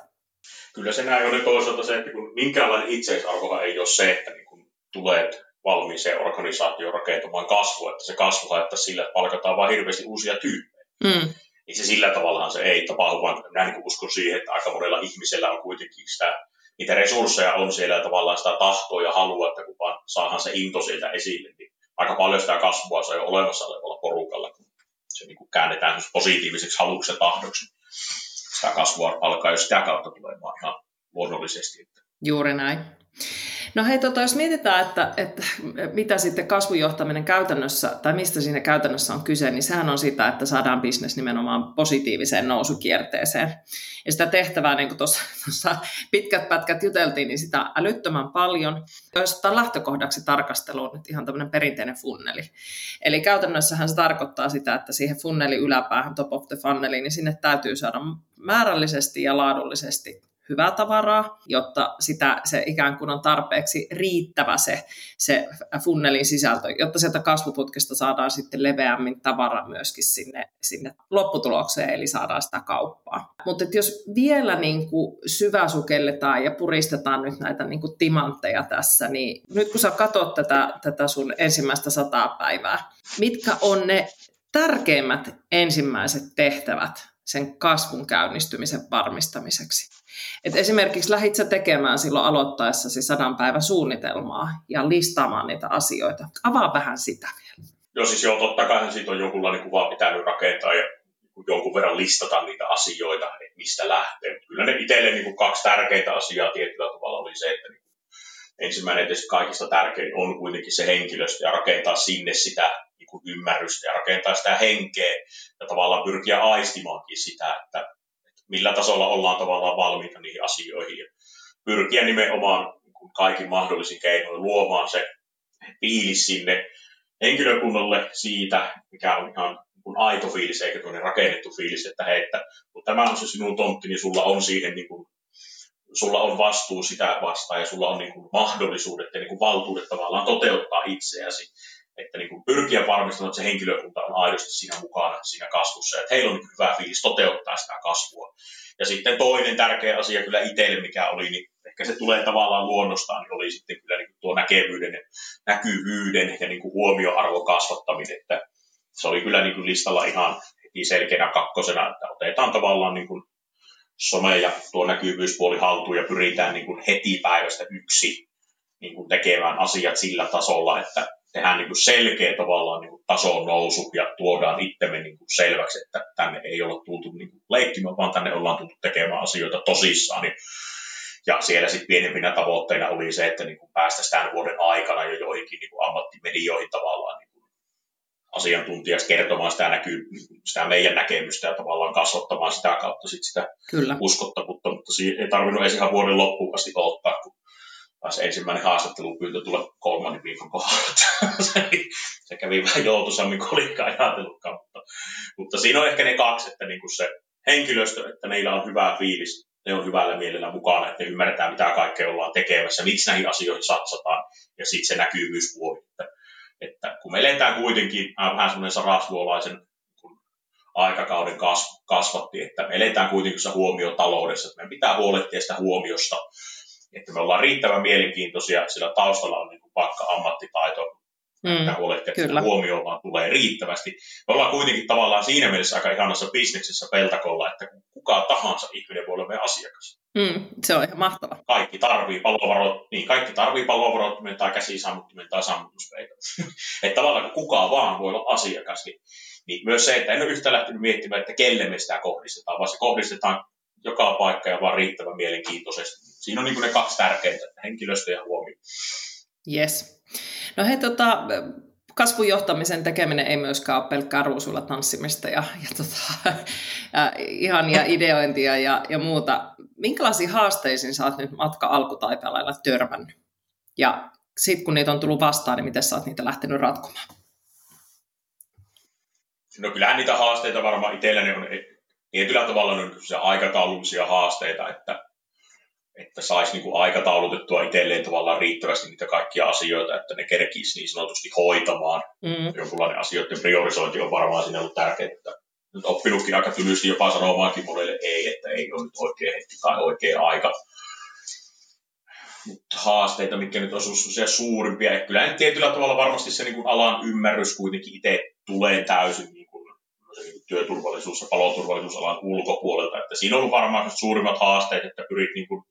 Kyllä se näin on toisaalta se, että kun minkäänlainen itseisarvoa ei ole se, että niin kun tulet valmiiseen organisaatioon rakentamaan kasvua, että se kasvu haittaa sillä, että palkataan vain hirveästi uusia tyyppejä. Mm niin se sillä tavallaan se ei tapahdu, vaan minä niin uskon siihen, että aika monella ihmisellä on kuitenkin sitä, niitä resursseja on siellä ja tavallaan sitä tahtoa ja halua, että kun vaan saadaan se into sieltä esille, niin aika paljon sitä kasvua saa jo olemassa olevalla porukalla, kun se niin kuin käännetään positiiviseksi haluksi ja tahdoksi. Sitä kasvua alkaa jo sitä kautta tulemaan ihan luonnollisesti. Juuri näin. No hei, tota, jos mietitään, että, että mitä sitten kasvujohtaminen käytännössä, tai mistä siinä käytännössä on kyse, niin sehän on sitä, että saadaan bisnes nimenomaan positiiviseen nousukierteeseen. Ja sitä tehtävää, niin kuin tuossa, pitkät pätkät juteltiin, niin sitä älyttömän paljon. Jos ottaa lähtökohdaksi tarkasteluun nyt ihan tämmöinen perinteinen funneli. Eli käytännössähän se tarkoittaa sitä, että siihen funneli yläpäähän, top of the funneli, niin sinne täytyy saada määrällisesti ja laadullisesti hyvää tavaraa, jotta sitä, se ikään kuin on tarpeeksi riittävä se, se funnelin sisältö, jotta sieltä kasvuputkesta saadaan sitten leveämmin tavaraa myöskin sinne, sinne lopputulokseen, eli saadaan sitä kauppaa. Mutta jos vielä niin kuin syväsukelletaan ja puristetaan nyt näitä niin kuin timantteja tässä, niin nyt kun sä katsot tätä, tätä sun ensimmäistä sataa päivää, mitkä on ne tärkeimmät ensimmäiset tehtävät sen kasvun käynnistymisen varmistamiseksi. Et esimerkiksi lähit sä tekemään silloin aloittaessasi sadan päivän suunnitelmaa ja listaamaan niitä asioita. Avaa vähän sitä vielä. Joo, siis joo, totta kai siitä on jonkunlainen kuva pitänyt rakentaa ja jonkun verran listata niitä asioita, että mistä lähtee. Kyllä ne itselle niin kuin kaksi tärkeintä asiaa tietyllä tavalla oli se, että niin ensimmäinen tietysti kaikista tärkein on kuitenkin se henkilöstö ja rakentaa sinne sitä niin ymmärrystä ja rakentaa sitä henkeä ja tavallaan pyrkiä aistimaankin sitä, että millä tasolla ollaan tavallaan valmiita niihin asioihin ja pyrkiä nimenomaan niin kaikin mahdollisin keinoin luomaan se fiilis sinne henkilökunnalle siitä, mikä on ihan niin aito fiilis eikä tuonne rakennettu fiilis, että hei, että kun tämä on se sinun tontti, niin sulla on siihen niin kuin, sulla on vastuu sitä vastaan ja sulla on niin kuin mahdollisuudet ja niin kuin valtuudet tavallaan toteuttaa itseäsi että niin kuin pyrkiä varmistamaan, että se henkilökunta on aidosti siinä mukana siinä kasvussa, että heillä on niin hyvä fiilis toteuttaa sitä kasvua. Ja sitten toinen tärkeä asia kyllä itselle, mikä oli, niin ehkä se tulee tavallaan luonnostaan, niin oli sitten kyllä niin tuo näkevyyden ja näkyvyyden ja niin kuin huomioarvon kasvattaminen, että se oli kyllä niin kuin listalla ihan heti selkeänä kakkosena, että otetaan tavallaan niin kuin some ja tuo näkyvyyspuoli haltuun ja pyritään niin kuin heti päivästä yksi niin kuin tekemään asiat sillä tasolla, että tehdään niin kuin selkeä tavallaan niin kuin tason nousu ja tuodaan itsemme niin kuin selväksi, että tänne ei olla tultu niin kuin leikkimään, vaan tänne ollaan tultu tekemään asioita tosissaan. Niin ja siellä sitten pienempinä tavoitteina oli se, että niin kuin päästäisiin tämän vuoden aikana jo joihinkin niin kuin ammattimedioihin tavallaan niin kuin asiantuntijaksi kertomaan sitä, näkyy, sitä meidän näkemystä ja tavallaan kasvattamaan sitä kautta sit sitä Kyllä. uskottavuutta, mutta ei tarvinnut edes ihan vuoden loppuun asti ottaa, kun taas ensimmäinen haastattelupyyntö tulla kolmannen viikon kohdalla. se, kävi vähän joutuisammin kuin olikaan ajatellutkaan, mutta, mutta siinä on ehkä ne kaksi, että niin kuin se henkilöstö, että meillä on hyvä fiilis, ne on hyvällä mielellä mukana, että ne ymmärretään, mitä kaikkea ollaan tekemässä, miksi näihin asioihin satsataan, ja sitten se näkyvyyspuoli. Että, että kun me eletään kuitenkin vähän semmoinen sarasvuolaisen aikakauden kasvatti, että me eletään kuitenkin huomiotaloudessa, että meidän pitää huolehtia sitä huomiosta, että me ollaan riittävän mielenkiintoisia, sillä taustalla on niin kuin vaikka ammattitaito, mm, ja huolehtia, että huomioon vaan tulee riittävästi. Me ollaan kuitenkin tavallaan siinä mielessä aika ihanassa bisneksessä peltakolla, että kuka tahansa ihminen voi olla meidän asiakas. Mm, se on ihan mahtava. Kaikki tarvii palovarot, niin kaikki tarvii palovarottimen tai käsisammuttimen tai sammutuspeitä. että tavallaan kun kukaan vaan voi olla asiakas, niin, niin myös se, että en ole yhtä lähtenyt miettimään, että kelle me sitä kohdistetaan, vaan se kohdistetaan joka paikka ja vaan riittävän mielenkiintoisesti. Siinä on niin ne kaksi tärkeintä, henkilöstö ja huomio. Yes. No hei, tota, kasvujohtamisen tekeminen ei myöskään ole pelkkää ruusuilla tanssimista ja, ja, tota, ja ihania ideointia ja, ja muuta. Minkälaisiin haasteisiin sä oot nyt matka alkutaipaleella törmännyt? Ja sitten kun niitä on tullut vastaan, niin miten sä oot niitä lähtenyt ratkomaan? No kyllähän niitä haasteita varmaan itselläni on tietyllä tavalla on se aikataulullisia haasteita, että, että saisi niin kuin aikataulutettua itselleen tavallaan riittävästi niitä kaikkia asioita, että ne kerkisi niin sanotusti hoitamaan. Mm. Jonkunlainen asioiden priorisointi on varmaan siinä ollut tärkeää, että nyt oppinutkin aika tylysti jopa sanomaankin monelle ei, että ei ole nyt oikea hetki tai oikea aika. Mutta haasteita, mitkä nyt on suurimpia. Että kyllä tietyllä tavalla varmasti se niin kuin alan ymmärrys kuitenkin itse tulee täysin työturvallisuus- ja paloturvallisuusalan ulkopuolelta. Että siinä on ollut varmaan suurimmat haasteet, että pyrit niin kuin,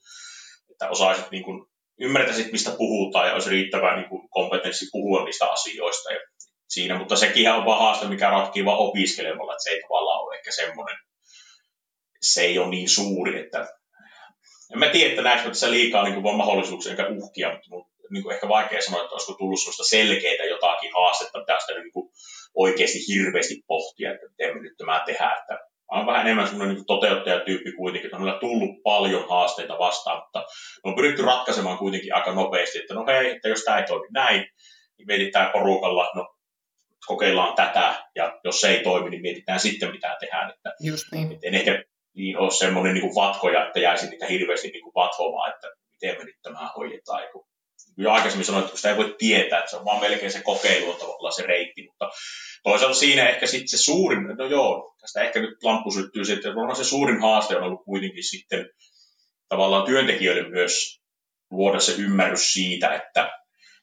että osaisit niin kuin, ymmärtäisit, mistä puhutaan ja olisi riittävä niin kuin, kompetenssi puhua niistä asioista. Ja siinä, mutta sekin on vaan haaste, mikä ratkii vaan opiskelemalla, että se ei tavallaan ole ehkä semmoinen, se ei ole niin suuri, että en mä tiedä, että tässä liikaa niin kuin vaan mahdollisuuksia eikä uhkia, mutta niin kuin ehkä vaikea sanoa, että olisiko tullut sellaista selkeitä jotakin haastetta, mitä sitä niin kuin oikeasti hirveästi pohtia, että miten me nyt tämä tehdään. Että on vähän enemmän semmoinen niin toteuttajatyyppi kuitenkin, että on tullut paljon haasteita vastaan, mutta on pyritty ratkaisemaan kuitenkin aika nopeasti, että no hei, että jos tämä ei toimi näin, niin mietitään porukalla, no kokeillaan tätä, ja jos se ei toimi, niin mietitään sitten, mitä tehdään. Että, Just niin. Että en ehkä niin ole semmoinen niin kuin vatkoja, että jäisi niitä hirveästi niin kuin vatvomaan, että miten me nyt tämä hoidetaan. Kun jo aikaisemmin sanoin, että sitä ei voi tietää, että se on vaan melkein se kokeilu on tavallaan se reitti, mutta toisaalta siinä ehkä sitten se suurin, no joo, tästä ehkä nyt lamppu syttyy sitten, että se suurin haaste on ollut kuitenkin sitten tavallaan työntekijöille myös luoda se ymmärrys siitä, että,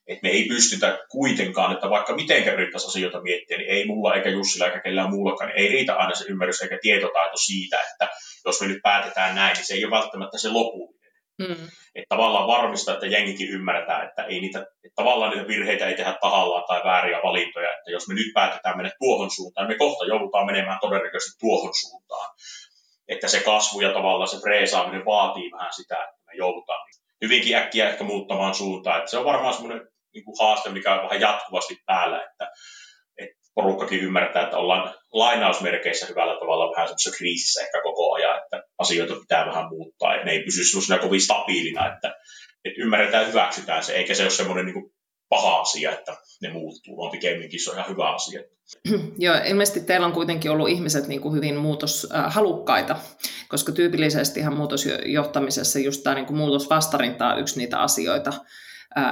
että me ei pystytä kuitenkaan, että vaikka miten yrittäisi asioita miettiä, niin ei mulla eikä Jussilla eikä kellään muullakaan, niin ei riitä aina se ymmärrys eikä tietotaito siitä, että jos me nyt päätetään näin, niin se ei ole välttämättä se lopullinen. Mm. Että tavallaan varmistaa, että jengikin ymmärtää, että, ei niitä, että tavallaan niitä virheitä ei tehdä tahallaan tai vääriä valintoja, että jos me nyt päätetään mennä tuohon suuntaan, me kohta joudutaan menemään todennäköisesti tuohon suuntaan. Että se kasvu ja tavallaan se freesaaminen vaatii vähän sitä, että me joudutaan hyvinkin äkkiä ehkä muuttamaan suuntaan. Että se on varmaan semmoinen niin kuin haaste, mikä on vähän jatkuvasti päällä, että porukkakin ymmärtää, että ollaan lainausmerkeissä hyvällä tavalla vähän semmoisessa kriisissä ehkä koko ajan, että asioita pitää vähän muuttaa, että ne ei pysy semmoisena kovin stabiilina, että, että ymmärretään hyväksytään se, eikä se ole semmoinen niin paha asia, että ne muuttuu, vaan pikemminkin se on ihan hyvä asia. Joo, ilmeisesti teillä on kuitenkin ollut ihmiset niin kuin hyvin muutoshalukkaita, koska tyypillisesti ihan muutosjohtamisessa just tämä niin kuin muutosvastarinta on yksi niitä asioita,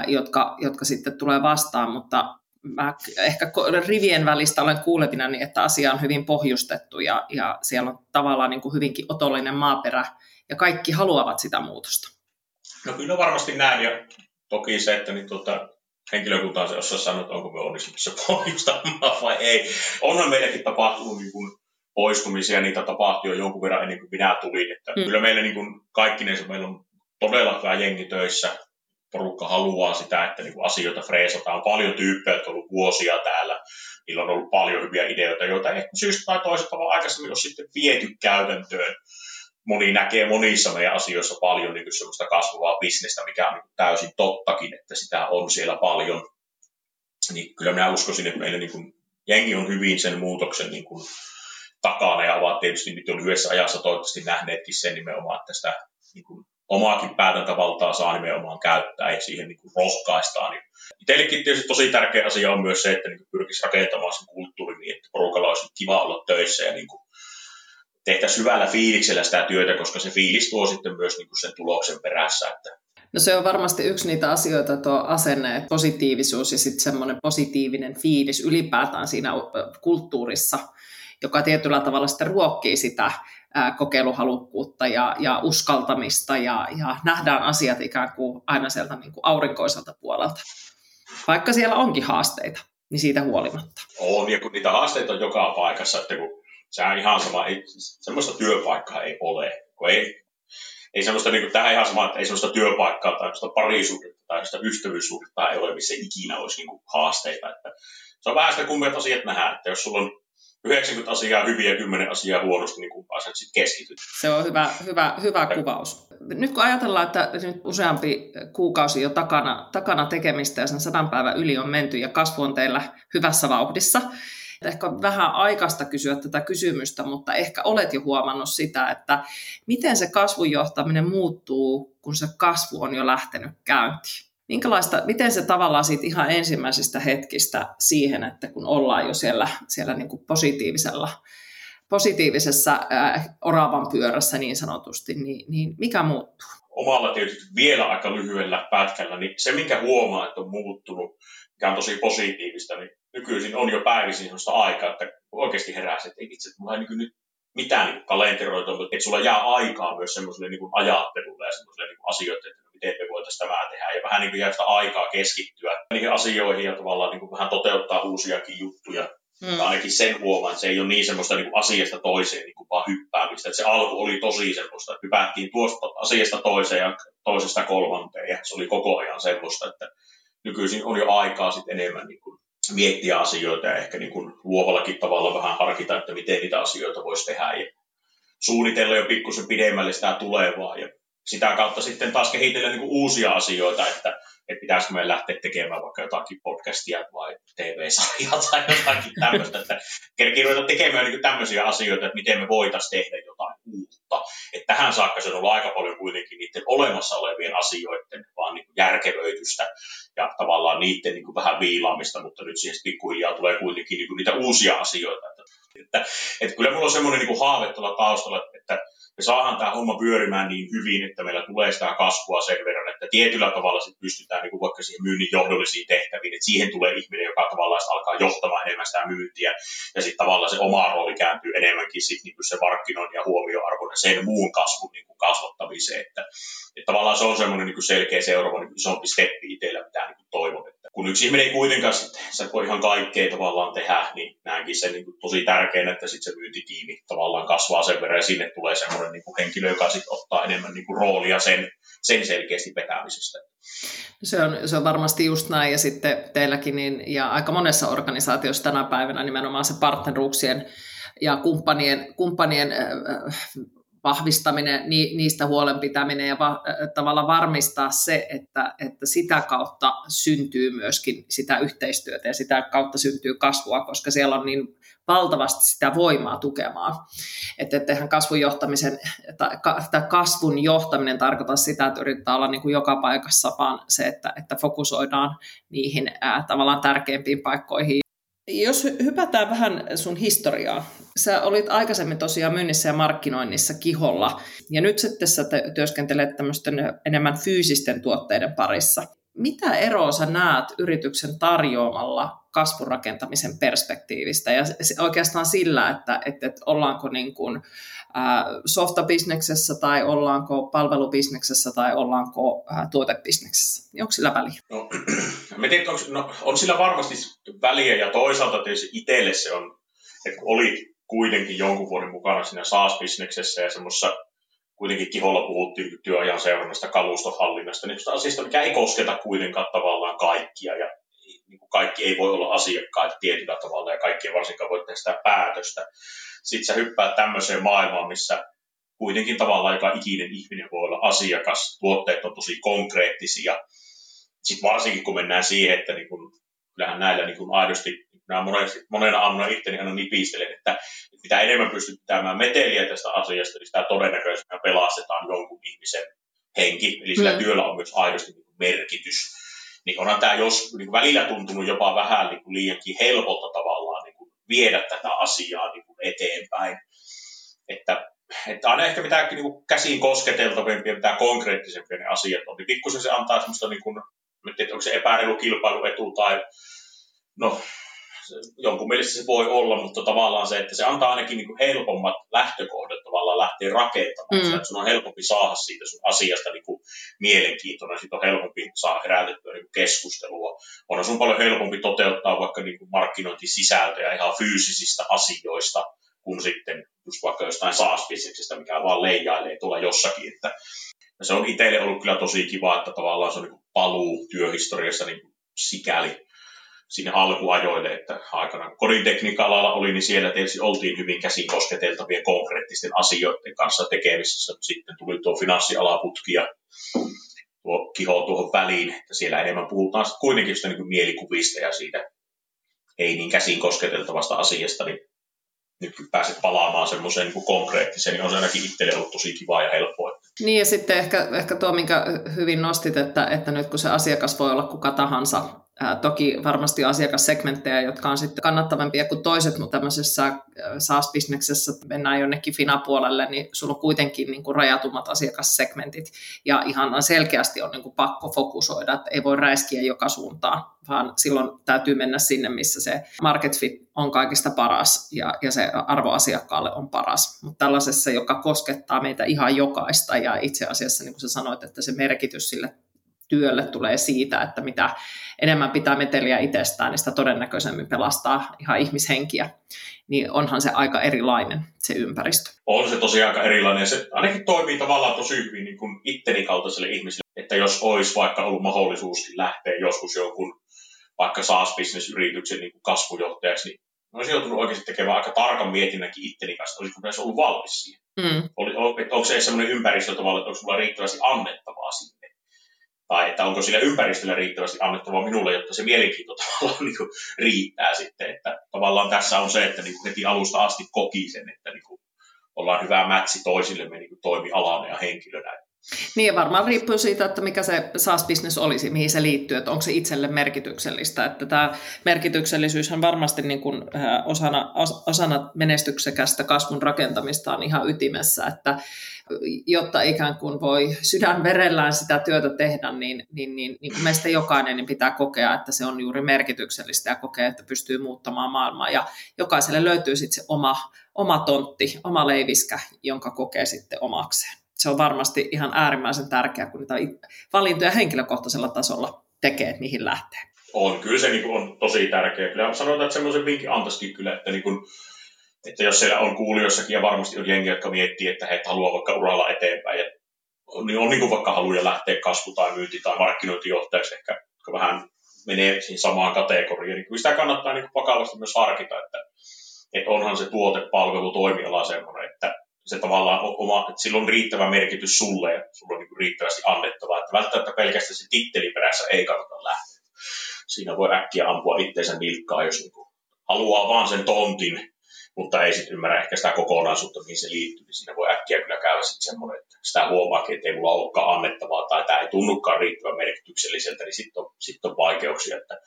jotka, jotka sitten tulee vastaan, mutta mä ehkä rivien välistä olen kuulevina, niin että asia on hyvin pohjustettu ja, ja siellä on tavallaan niin kuin hyvinkin otollinen maaperä ja kaikki haluavat sitä muutosta. No kyllä varmasti näin ja toki se, että niin tuota, henkilökunta on se osaa sanoa, että onko me onnistumassa pohjustamaan vai ei. Onhan meilläkin tapahtunut niin kuin poistumisia, niitä tapahtui jo jonkun verran ennen kuin minä tulin. Että mm. Kyllä meillä niin kuin kaikkinensa meillä on todella hyvä jengi töissä porukka haluaa sitä, että niin kuin asioita freesataan. Paljon tyyppejä, jotka on ollut vuosia täällä. Niillä on ollut paljon hyviä ideoita, joita ehkä syystä tai toisesta vaan aikaisemmin on sitten viety käytäntöön. Moni näkee monissa meidän asioissa paljon niin sellaista kasvavaa bisnestä, mikä on niin täysin tottakin, että sitä on siellä paljon. Niin kyllä minä uskoisin, että meillä niin kuin, jengi on hyvin sen muutoksen niin kuin, takana ja ovat tietysti nyt jo lyhyessä ajassa toivottavasti nähneetkin sen nimenomaan, että sitä niin kuin, omaakin päätäntävaltaa saa nimenomaan käyttää ja siihen niin kuin rohkaistaan. Niin tietysti tosi tärkeä asia on myös se, että niin pyrkisi rakentamaan sen kulttuurin niin, että porukalla olisi kiva olla töissä ja niin kuin tehtäisiin hyvällä fiiliksellä sitä työtä, koska se fiilis tuo sitten myös niin kuin sen tuloksen perässä. Että No se on varmasti yksi niitä asioita, tuo asenne, positiivisuus ja sitten semmoinen positiivinen fiilis ylipäätään siinä kulttuurissa, joka tietyllä tavalla sitten ruokkii sitä kokeiluhalukkuutta ja, ja uskaltamista ja, ja nähdään asiat ikään kuin aina sieltä niin kuin aurinkoiselta puolelta. Vaikka siellä onkin haasteita, niin siitä huolimatta. On, ja kun niitä haasteita on joka paikassa, että kun se on ihan sama, ei, semmoista työpaikkaa ei ole, kun ei, ei semmoista, niin kuin, tähän ihan sama, että ei semmoista työpaikkaa tai semmoista parisuhdetta tai semmoista ystävyyssuhdetta ei ole, missä ikinä olisi niin kuin, haasteita. Että se on vähän sitä kummat asiat nähdään, että jos sulla on 90 asiaa hyviä ja 10 asiaa huonosti, niin kumpaan sen sitten keskityt. Se on hyvä, hyvä, hyvä kuvaus. Nyt kun ajatellaan, että nyt useampi kuukausi jo takana, takana tekemistä ja sen sadan päivän yli on menty ja kasvu on teillä hyvässä vauhdissa, Ehkä on vähän aikaista kysyä tätä kysymystä, mutta ehkä olet jo huomannut sitä, että miten se kasvun johtaminen muuttuu, kun se kasvu on jo lähtenyt käyntiin. Minkälaista, miten se tavallaan siitä ihan ensimmäisistä hetkistä siihen, että kun ollaan jo siellä, siellä niin kuin positiivisella, positiivisessa äh, oravan pyörässä niin sanotusti, niin, niin mikä muuttuu? Omalla tietysti vielä aika lyhyellä pätkällä, niin se minkä huomaa, että on muuttunut, mikä on tosi positiivista, niin nykyisin on jo päivisin sellaista aikaa, että oikeasti herää että itse, että mulla ei niin nyt mitään niin kalenteroita, mutta että sulla jää aikaa myös semmoiselle niin ajattelulle ja semmoiselle niin asioille, miten me voitaisiin tämä tehdä, ja vähän niin kuin jää sitä aikaa keskittyä niihin asioihin ja tavallaan niin kuin vähän toteuttaa uusiakin juttuja. Mm. Ainakin sen huomaan, että se ei ole niin semmoista niin kuin asiasta toiseen niin kuin vaan hyppäämistä. Että se alku oli tosi semmoista, että hypättiin tuosta asiasta toiseen ja toisesta kolmanteen, ja se oli koko ajan semmoista, että nykyisin on jo aikaa sitten enemmän niin kuin miettiä asioita ja ehkä niin kuin luovallakin tavalla vähän harkita, että miten niitä asioita voisi tehdä ja suunnitella jo pikkusen pidemmälle sitä tulevaa. Ja sitä kautta sitten taas kehitellä niin kuin uusia asioita, että että pitäisikö meidän lähteä tekemään vaikka jotakin podcastia vai TV-sarjaa tai jotakin tämmöistä, että kerkii ruveta tekemään niin tämmöisiä asioita, että miten me voitaisiin tehdä jotain uutta. Että tähän saakka se on ollut aika paljon kuitenkin niiden olemassa olevien asioiden vaan niin järkevöitystä ja tavallaan niiden niin vähän viilaamista, mutta nyt siihen pikkuhiljaa tulee kuitenkin niin niitä uusia asioita. Että, että, että kyllä mulla on semmoinen niin haave tuolla taustalla, että me saadaan tämä homma pyörimään niin hyvin, että meillä tulee sitä kasvua sen verran, että tietyllä tavalla sit pystytään niin kuin vaikka siihen myynnin johdollisiin tehtäviin, että siihen tulee ihminen, joka tavallaan alkaa johtamaan enemmän sitä myyntiä, ja sitten tavallaan se oma rooli kääntyy enemmänkin sit niin kuin se markkinoinnin ja huomioarvon ja sen muun kasvun niin kuin kasvattamiseen, että, että tavallaan se on semmoinen niin kuin selkeä seuraava niin isompi steppi itsellä, mitä niin kuin toivon, että kun yksi ihminen ei kuitenkaan sä voi ihan kaikkea tavallaan tehdä, niin näenkin sen niin tosi tärkeänä, että sitten se myyntitiimi tavallaan kasvaa sen verran ja sinne tulee semmoinen niin kuin henkilö, joka sitten ottaa enemmän niin kuin roolia sen, sen selkeästi vetämisestä. Se on, se on varmasti just näin ja sitten teilläkin niin, ja aika monessa organisaatiossa tänä päivänä nimenomaan se partneruuksien ja kumppanien, kumppanien äh, vahvistaminen, niistä huolen pitäminen ja va, tavallaan varmistaa se, että, että sitä kautta syntyy myöskin sitä yhteistyötä ja sitä kautta syntyy kasvua, koska siellä on niin valtavasti sitä voimaa tukemaan. Että eihän kasvun johtamisen tai kasvun johtaminen tarkoita sitä, että yrittää olla niin kuin joka paikassa, vaan se, että, että fokusoidaan niihin ää, tavallaan tärkeimpiin paikkoihin jos hypätään vähän sun historiaa. Sä olit aikaisemmin tosiaan myynnissä ja markkinoinnissa kiholla, ja nyt sitten sä työskentelet tämmöisten enemmän fyysisten tuotteiden parissa. Mitä eroa sä näet yrityksen tarjoamalla kasvurakentamisen perspektiivistä ja oikeastaan sillä, että, että, että ollaanko niin kuin, softabisneksessä tai ollaanko palvelubisneksessä tai ollaanko tuotebisneksessä? Onko sillä väliä? No, mä tiedän, onko, no, on sillä varmasti väliä ja toisaalta tietysti itselle se on, että oli kuitenkin jonkun vuoden mukana siinä SaaS-bisneksessä ja semmoisessa kuitenkin kiholla puhuttiin työajan seurannasta kalustohallinnasta, niin asiasta, mikä ei kosketa kuitenkaan tavallaan kaikkia ja niin kuin kaikki ei voi olla asiakkaita tietyllä tavalla ja kaikki ei varsinkaan voi tehdä sitä päätöstä. Sitten sä hyppäät tämmöiseen maailmaan, missä kuitenkin tavallaan joka ikinen ihminen voi olla asiakas, tuotteet on tosi konkreettisia. Sitten varsinkin kun mennään siihen, että niin kun, kyllähän näillä niin kun aidosti, nämä monesti, monena aamuna itteni aina nipistelen, että mitä enemmän pystyt pitämään meteliä tästä asiasta, niin sitä todennäköisesti pelastetaan jonkun ihmisen henki. Eli sillä mm. työllä on myös aidosti niin merkitys niin onhan tämä jos niin kuin välillä tuntunut jopa vähän niin kuin liiankin helpolta tavallaan niin kuin viedä tätä asiaa niin kuin eteenpäin. Että, että aina ehkä mitä niin kuin käsiin kosketeltavimpia, mitä konkreettisempia ne asiat on, niin pikkusen se antaa semmoista, niin kuin, en tiedä, onko se epäreilu kilpailuetu tai no, jonkun mielestä se voi olla, mutta tavallaan se, että se antaa ainakin niin kuin helpommat lähtökohdat tavallaan lähteä rakentamaan. Mm. Että sun on helpompi saada siitä sun asiasta niin kuin mielenkiintoinen, siitä on helpompi saada herätettyä niin kuin keskustelua. On sun paljon helpompi toteuttaa vaikka niin kuin markkinointisisältöjä ihan fyysisistä asioista, kuin sitten just vaikka jostain saas mikä vaan leijailee tuolla jossakin. Että ja se on itselle ollut kyllä tosi kiva, että tavallaan se on niin paluu työhistoriassa niin sikäli sinne alkuajoille, että aikana kodin tekniikka-alalla oli, niin siellä tietysti oltiin hyvin käsin kosketeltavien konkreettisten asioiden kanssa tekemisissä. Sitten tuli tuo finanssialaputki ja tuo kiho tuohon väliin, että siellä enemmän puhutaan kuitenkin sitä niin mielikuvista ja siitä ei niin käsin kosketeltavasta asiasta, niin nyt kun pääset palaamaan semmoiseen niin konkreettiseen, niin on se ainakin itselle ollut tosi kiva ja helppoa. Niin ja sitten ehkä, ehkä tuo, minkä hyvin nostit, että, että nyt kun se asiakas voi olla kuka tahansa, toki varmasti asiakassegmenttejä, jotka on sitten kannattavampia kuin toiset, mutta tämmöisessä SaaS-bisneksessä mennään jonnekin finapuolelle, niin sulla on kuitenkin niin kuin rajatummat asiakassegmentit ja ihan selkeästi on niin kuin pakko fokusoida, että ei voi räiskiä joka suuntaan, vaan silloin täytyy mennä sinne, missä se market fit on kaikista paras ja, ja se arvo asiakkaalle on paras. Mutta tällaisessa, joka koskettaa meitä ihan jokaista ja itse asiassa, niin kuin sä sanoit, että se merkitys sille työlle tulee siitä, että mitä enemmän pitää meteliä itsestään, niin sitä todennäköisemmin pelastaa ihan ihmishenkiä. Niin onhan se aika erilainen se ympäristö. On se tosiaan aika erilainen se ainakin toimii tavallaan tosi hyvin niin kuin itteni kaltaiselle ihmiselle, että jos olisi vaikka ollut mahdollisuus lähteä joskus jonkun vaikka SaaS-bisnesyrityksen niin kuin kasvujohtajaksi, niin olisin joutunut oikeasti tekemään aika tarkan mietinnänkin itteni kanssa, olisiko myös ollut valmis siihen. Mm. Oli, onko se sellainen ympäristö tavalla, että onko sulla riittävästi annettavaa sinne? Tai että onko sillä ympäristöllä riittävästi annettavaa minulle, jotta se mielenkiinto tavallaan niin kuin, riittää sitten. Että tavallaan tässä on se, että niin kuin heti alusta asti koki sen, että niin kuin, ollaan hyvä mätsi toisillemme niin toimialana ja henkilönä. Niin ja varmaan riippuu siitä, että mikä se SaaS-business olisi, mihin se liittyy, että onko se itselle merkityksellistä. Että tämä merkityksellisyys on varmasti niin kuin osana, osana menestyksekästä kasvun rakentamista on ihan ytimessä, että jotta ikään kuin voi sydänverellään sitä työtä tehdä, niin, niin, niin, niin meistä jokainen niin pitää kokea, että se on juuri merkityksellistä ja kokea, että pystyy muuttamaan maailmaa. Ja jokaiselle löytyy sitten se oma, oma tontti, oma leiviskä, jonka kokee sitten omakseen se on varmasti ihan äärimmäisen tärkeää, kun niitä valintoja henkilökohtaisella tasolla tekee, että mihin lähtee. On, kyllä se niin on tosi tärkeää. Kyllä sanotaan, että semmoisen vinkin antaisikin kyllä, että, niin kuin, että jos siellä on kuulijoissakin ja varmasti on jengi, jotka miettii, että he haluaa vaikka uralla eteenpäin, ja on, niin on niin kuin vaikka haluja lähteä kasvu- tai myynti- tai markkinointijohtajaksi ehkä, jotka vähän menee siihen samaan kategoriaan, niin sitä kannattaa niin vakavasti myös harkita, että, että onhan se tuote, palvelu, toimiala semmoinen, että se tavallaan oma, että sillä on riittävä merkitys sulle ja sulla on niin riittävästi annettavaa. Että välttämättä pelkästään se titteli perässä ei kannata lähteä. Siinä voi äkkiä ampua itseensä nilkkaa, jos niin haluaa vaan sen tontin, mutta ei sitten ymmärrä ehkä sitä kokonaisuutta, mihin se liittyy, niin siinä voi äkkiä kyllä käydä sitten semmoinen, että sitä huomaakin, että ei mulla olekaan annettavaa tai tämä ei tunnukaan riittävän merkitykselliseltä, niin sitten on, sit on vaikeuksia, että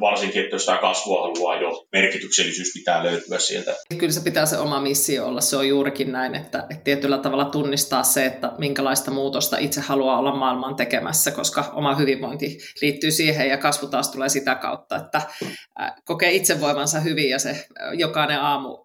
varsinkin, että jos sitä kasvua haluaa jo, merkityksellisyys pitää löytyä sieltä. Kyllä se pitää se oma missio olla, se on juurikin näin, että, että tietyllä tavalla tunnistaa se, että minkälaista muutosta itse haluaa olla maailman tekemässä, koska oma hyvinvointi liittyy siihen ja kasvu taas tulee sitä kautta, että kokee itsevoimansa hyvin ja se jokainen aamu,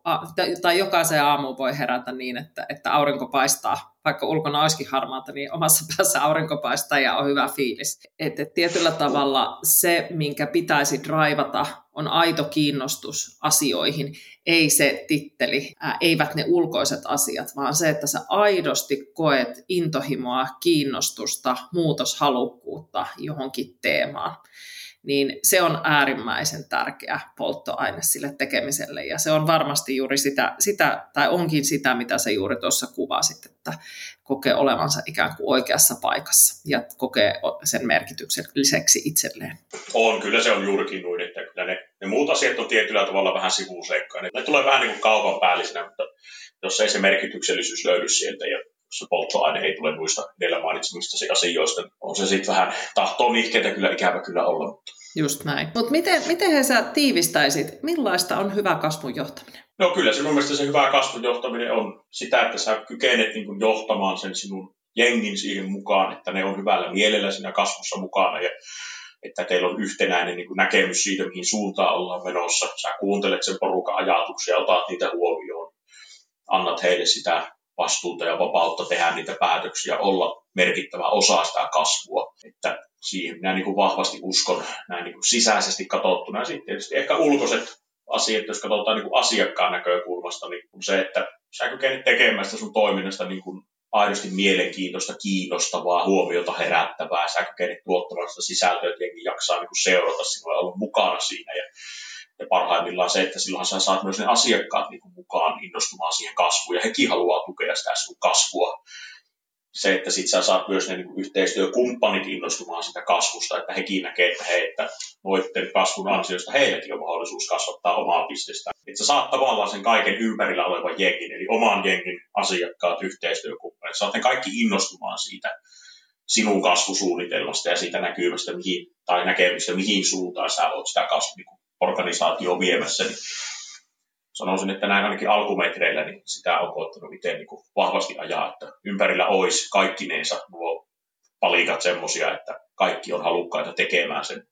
tai jokaisen aamu voi herätä niin, että, että aurinko paistaa vaikka ulkona olisikin harmaata, niin omassa päässä aurinko paistaa ja on hyvä fiilis. Että tietyllä tavalla se, minkä pitäisi draivata, on aito kiinnostus asioihin, ei se titteli, ää, eivät ne ulkoiset asiat, vaan se, että sä aidosti koet intohimoa, kiinnostusta, muutoshalukkuutta johonkin teemaan niin se on äärimmäisen tärkeä polttoaine sille tekemiselle. Ja se on varmasti juuri sitä, sitä tai onkin sitä, mitä se juuri tuossa kuvasit, että kokee olevansa ikään kuin oikeassa paikassa ja kokee sen merkitykselliseksi itselleen. On, kyllä se on juurikin noin, että kyllä ne, ne muut asiat on tietyllä tavalla vähän sivuseikkaa. Ne, ne tulee vähän niin kuin kaupan päällisenä, mutta jos ei se merkityksellisyys löydy sieltä ja se polttoaine ei tule muista edellä mainitsemista asioista. On se sitten vähän tahtoo nihkeitä kyllä ikävä kyllä olla. Mutta... Just näin. Mutta miten, miten he sä tiivistäisit, millaista on hyvä kasvun johtaminen? No kyllä se mun mielestä se hyvä kasvun johtaminen on sitä, että sä kykenet niin kuin johtamaan sen sinun jengin siihen mukaan, että ne on hyvällä mielellä siinä kasvussa mukana ja että teillä on yhtenäinen niin kuin näkemys siitä, mihin suuntaan ollaan menossa. Sä kuuntelet sen porukan ajatuksia, otat niitä huomioon, annat heille sitä vastuuta ja vapautta tehdä niitä päätöksiä, olla merkittävä osa sitä kasvua. Että siihen minä niin kuin vahvasti uskon näin niin kuin sisäisesti katsottuna. Ja sitten tietysti ehkä ulkoiset asiat, jos katsotaan niin kuin asiakkaan näkökulmasta, niin se, että sä kykenet tekemään sitä sun toiminnasta niin kuin aidosti mielenkiintoista, kiinnostavaa, huomiota herättävää, sä kykenet tuottamaan sitä sisältöä, että jaksaa niin kuin seurata sinua ja olla mukana siinä. Ja ja parhaimmillaan se, että silloin sä saat myös ne asiakkaat niin kuin mukaan innostumaan siihen kasvuun, ja hekin haluaa tukea sitä sun kasvua. Se, että sit sä saat myös ne niin kuin yhteistyökumppanit innostumaan sitä kasvusta, että hekin näkee, että hei, että noitten kasvun ansiosta heilläkin on mahdollisuus kasvattaa omaa bisnestä. Että sä saat tavallaan sen kaiken ympärillä olevan jengin, eli oman jengin asiakkaat, yhteistyökumppanit, saat ne kaikki innostumaan siitä sinun kasvusuunnitelmasta ja siitä näkymästä mihin, tai näkemistä, mihin suuntaan sä oot sitä kasvua niin organisaatio viemässä, niin sanoisin, että näin ainakin alkumetreillä niin sitä on koettanut itse niin kuin vahvasti ajaa, että ympärillä olisi kaikkineensa nuo palikat semmoisia, että kaikki on halukkaita tekemään sen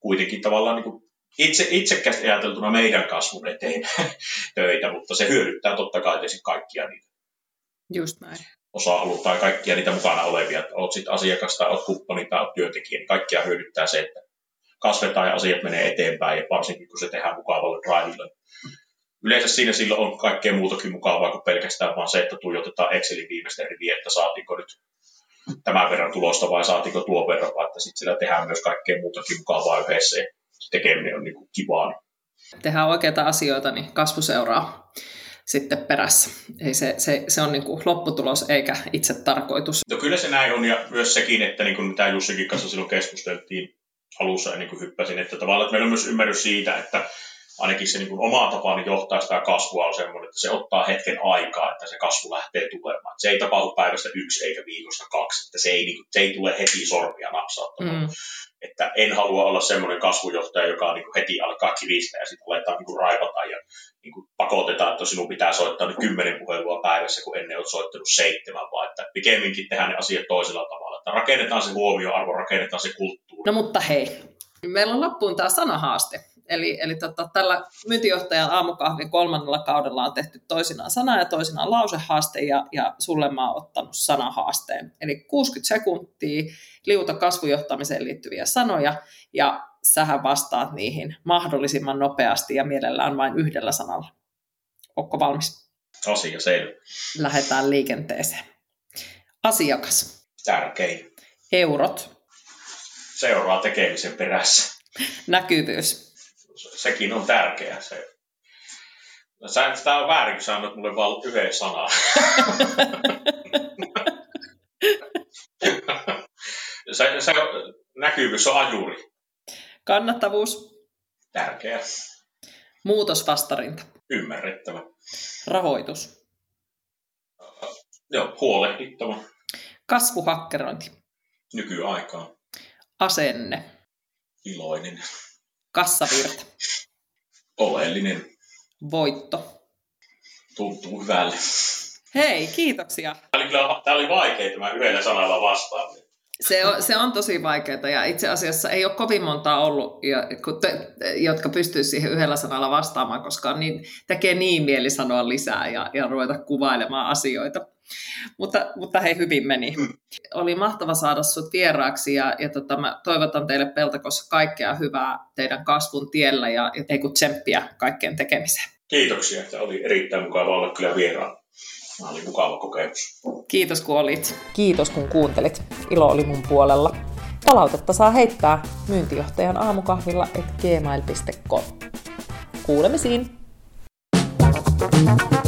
kuitenkin tavallaan niin kuin itse, itsekästi ajateltuna meidän kasvun eteen töitä, mutta se hyödyttää totta kai tietysti kaikkia niitä. Just näin. Osa-alueita tai kaikkia niitä mukana olevia, että olet sitten asiakas tai olet kumppani tai olet työntekijä, niin kaikkia hyödyttää se, että kasvetaan ja asiat menee eteenpäin, ja varsinkin kun se tehdään mukavalla drivilla. Yleensä siinä silloin on kaikkea muutakin mukavaa kuin pelkästään vaan se, että tuijotetaan Excelin viimeistä riviä, että saatiinko nyt tämän verran tulosta vai saatiinko tuon verran, vaan että sitten sillä tehdään myös kaikkea muutakin mukavaa yhdessä ja tekeminen on niin kuin kivaa. Tehdään oikeita asioita, niin kasvu seuraa sitten perässä. Ei se, se, se on niin kuin lopputulos eikä itse tarkoitus. No kyllä se näin on ja myös sekin, että niin kuin mitä Jussikin kanssa silloin keskusteltiin alussa ennen kuin hyppäsin, että tavallaan että meillä on myös ymmärrys siitä, että ainakin se niin kuin oma niin johtaa sitä kasvua on semmoinen, että se ottaa hetken aikaa, että se kasvu lähtee tulemaan. Se ei tapahdu päivästä yksi eikä viikosta kaksi, että se ei, niin kuin, se ei tule heti sormia napsauttamaan. Mm. Että en halua olla semmoinen kasvujohtaja, joka niin kuin heti alkaa kiristää ja sitten aletaan niin kuin raivata ja niin kuin pakotetaan, että sinun pitää soittaa nyt kymmenen puhelua päivässä, kun ennen olet soittanut seitsemän, vaan että pikemminkin tehdään ne asiat toisella tavalla. Että rakennetaan se huomioarvo, rakennetaan se kulttuuri. No mutta hei, meillä on loppuun tämä sanahaaste. Eli, eli tota, tällä myyntijohtajan aamukahvin kolmannella kaudella on tehty toisinaan sana ja toisinaan lausehaaste, ja, ja sulle mä oon ottanut sanahaasteen. Eli 60 sekuntia liuta kasvujohtamiseen liittyviä sanoja, ja sähän vastaat niihin mahdollisimman nopeasti ja mielellään vain yhdellä sanalla. Onko valmis? Asia selvä. Lähdetään liikenteeseen. Asiakas. Tärkein. Eurot. Seuraa tekemisen perässä. Näkyvyys sekin on tärkeä. Se, Sä, tämä on väärin, kun sä annat mulle vain yhden sanan. se, se, näkyvyys on ajuri. Kannattavuus. Tärkeä. Muutosvastarinta. Ymmärrettävä. Rahoitus. Joo, huolehdittava. Kasvuhakkerointi. Nykyaikaan. Asenne. Iloinen. Kassavirta. Oleellinen. Voitto. Tuntuu hyvälle. Hei, kiitoksia. Tämä oli, kyllä, tämä oli vaikea tämä yhdellä sanalla vastaan. Se on, se on tosi vaikeaa ja itse asiassa ei ole kovin montaa ollut, jotka pystyisivät siihen yhdellä sanalla vastaamaan, koska niin, tekee niin mieli sanoa lisää ja, ja ruveta kuvailemaan asioita. Mutta, mutta hei, hyvin meni. Mm. Oli mahtava saada sinut vieraaksi ja, ja tota, mä toivotan teille Peltakossa kaikkea hyvää teidän kasvun tiellä ja, ja ei tsemppiä kaikkeen tekemiseen. Kiitoksia, että oli erittäin mukava olla kyllä vieraan. Tämä oli mukava kokemus. Kiitos kun olit. Kiitos kun kuuntelit. Ilo oli mun puolella. Palautetta saa heittää myyntijohtajan aamukahvilla et gmail.com. Kuulemisiin! thank you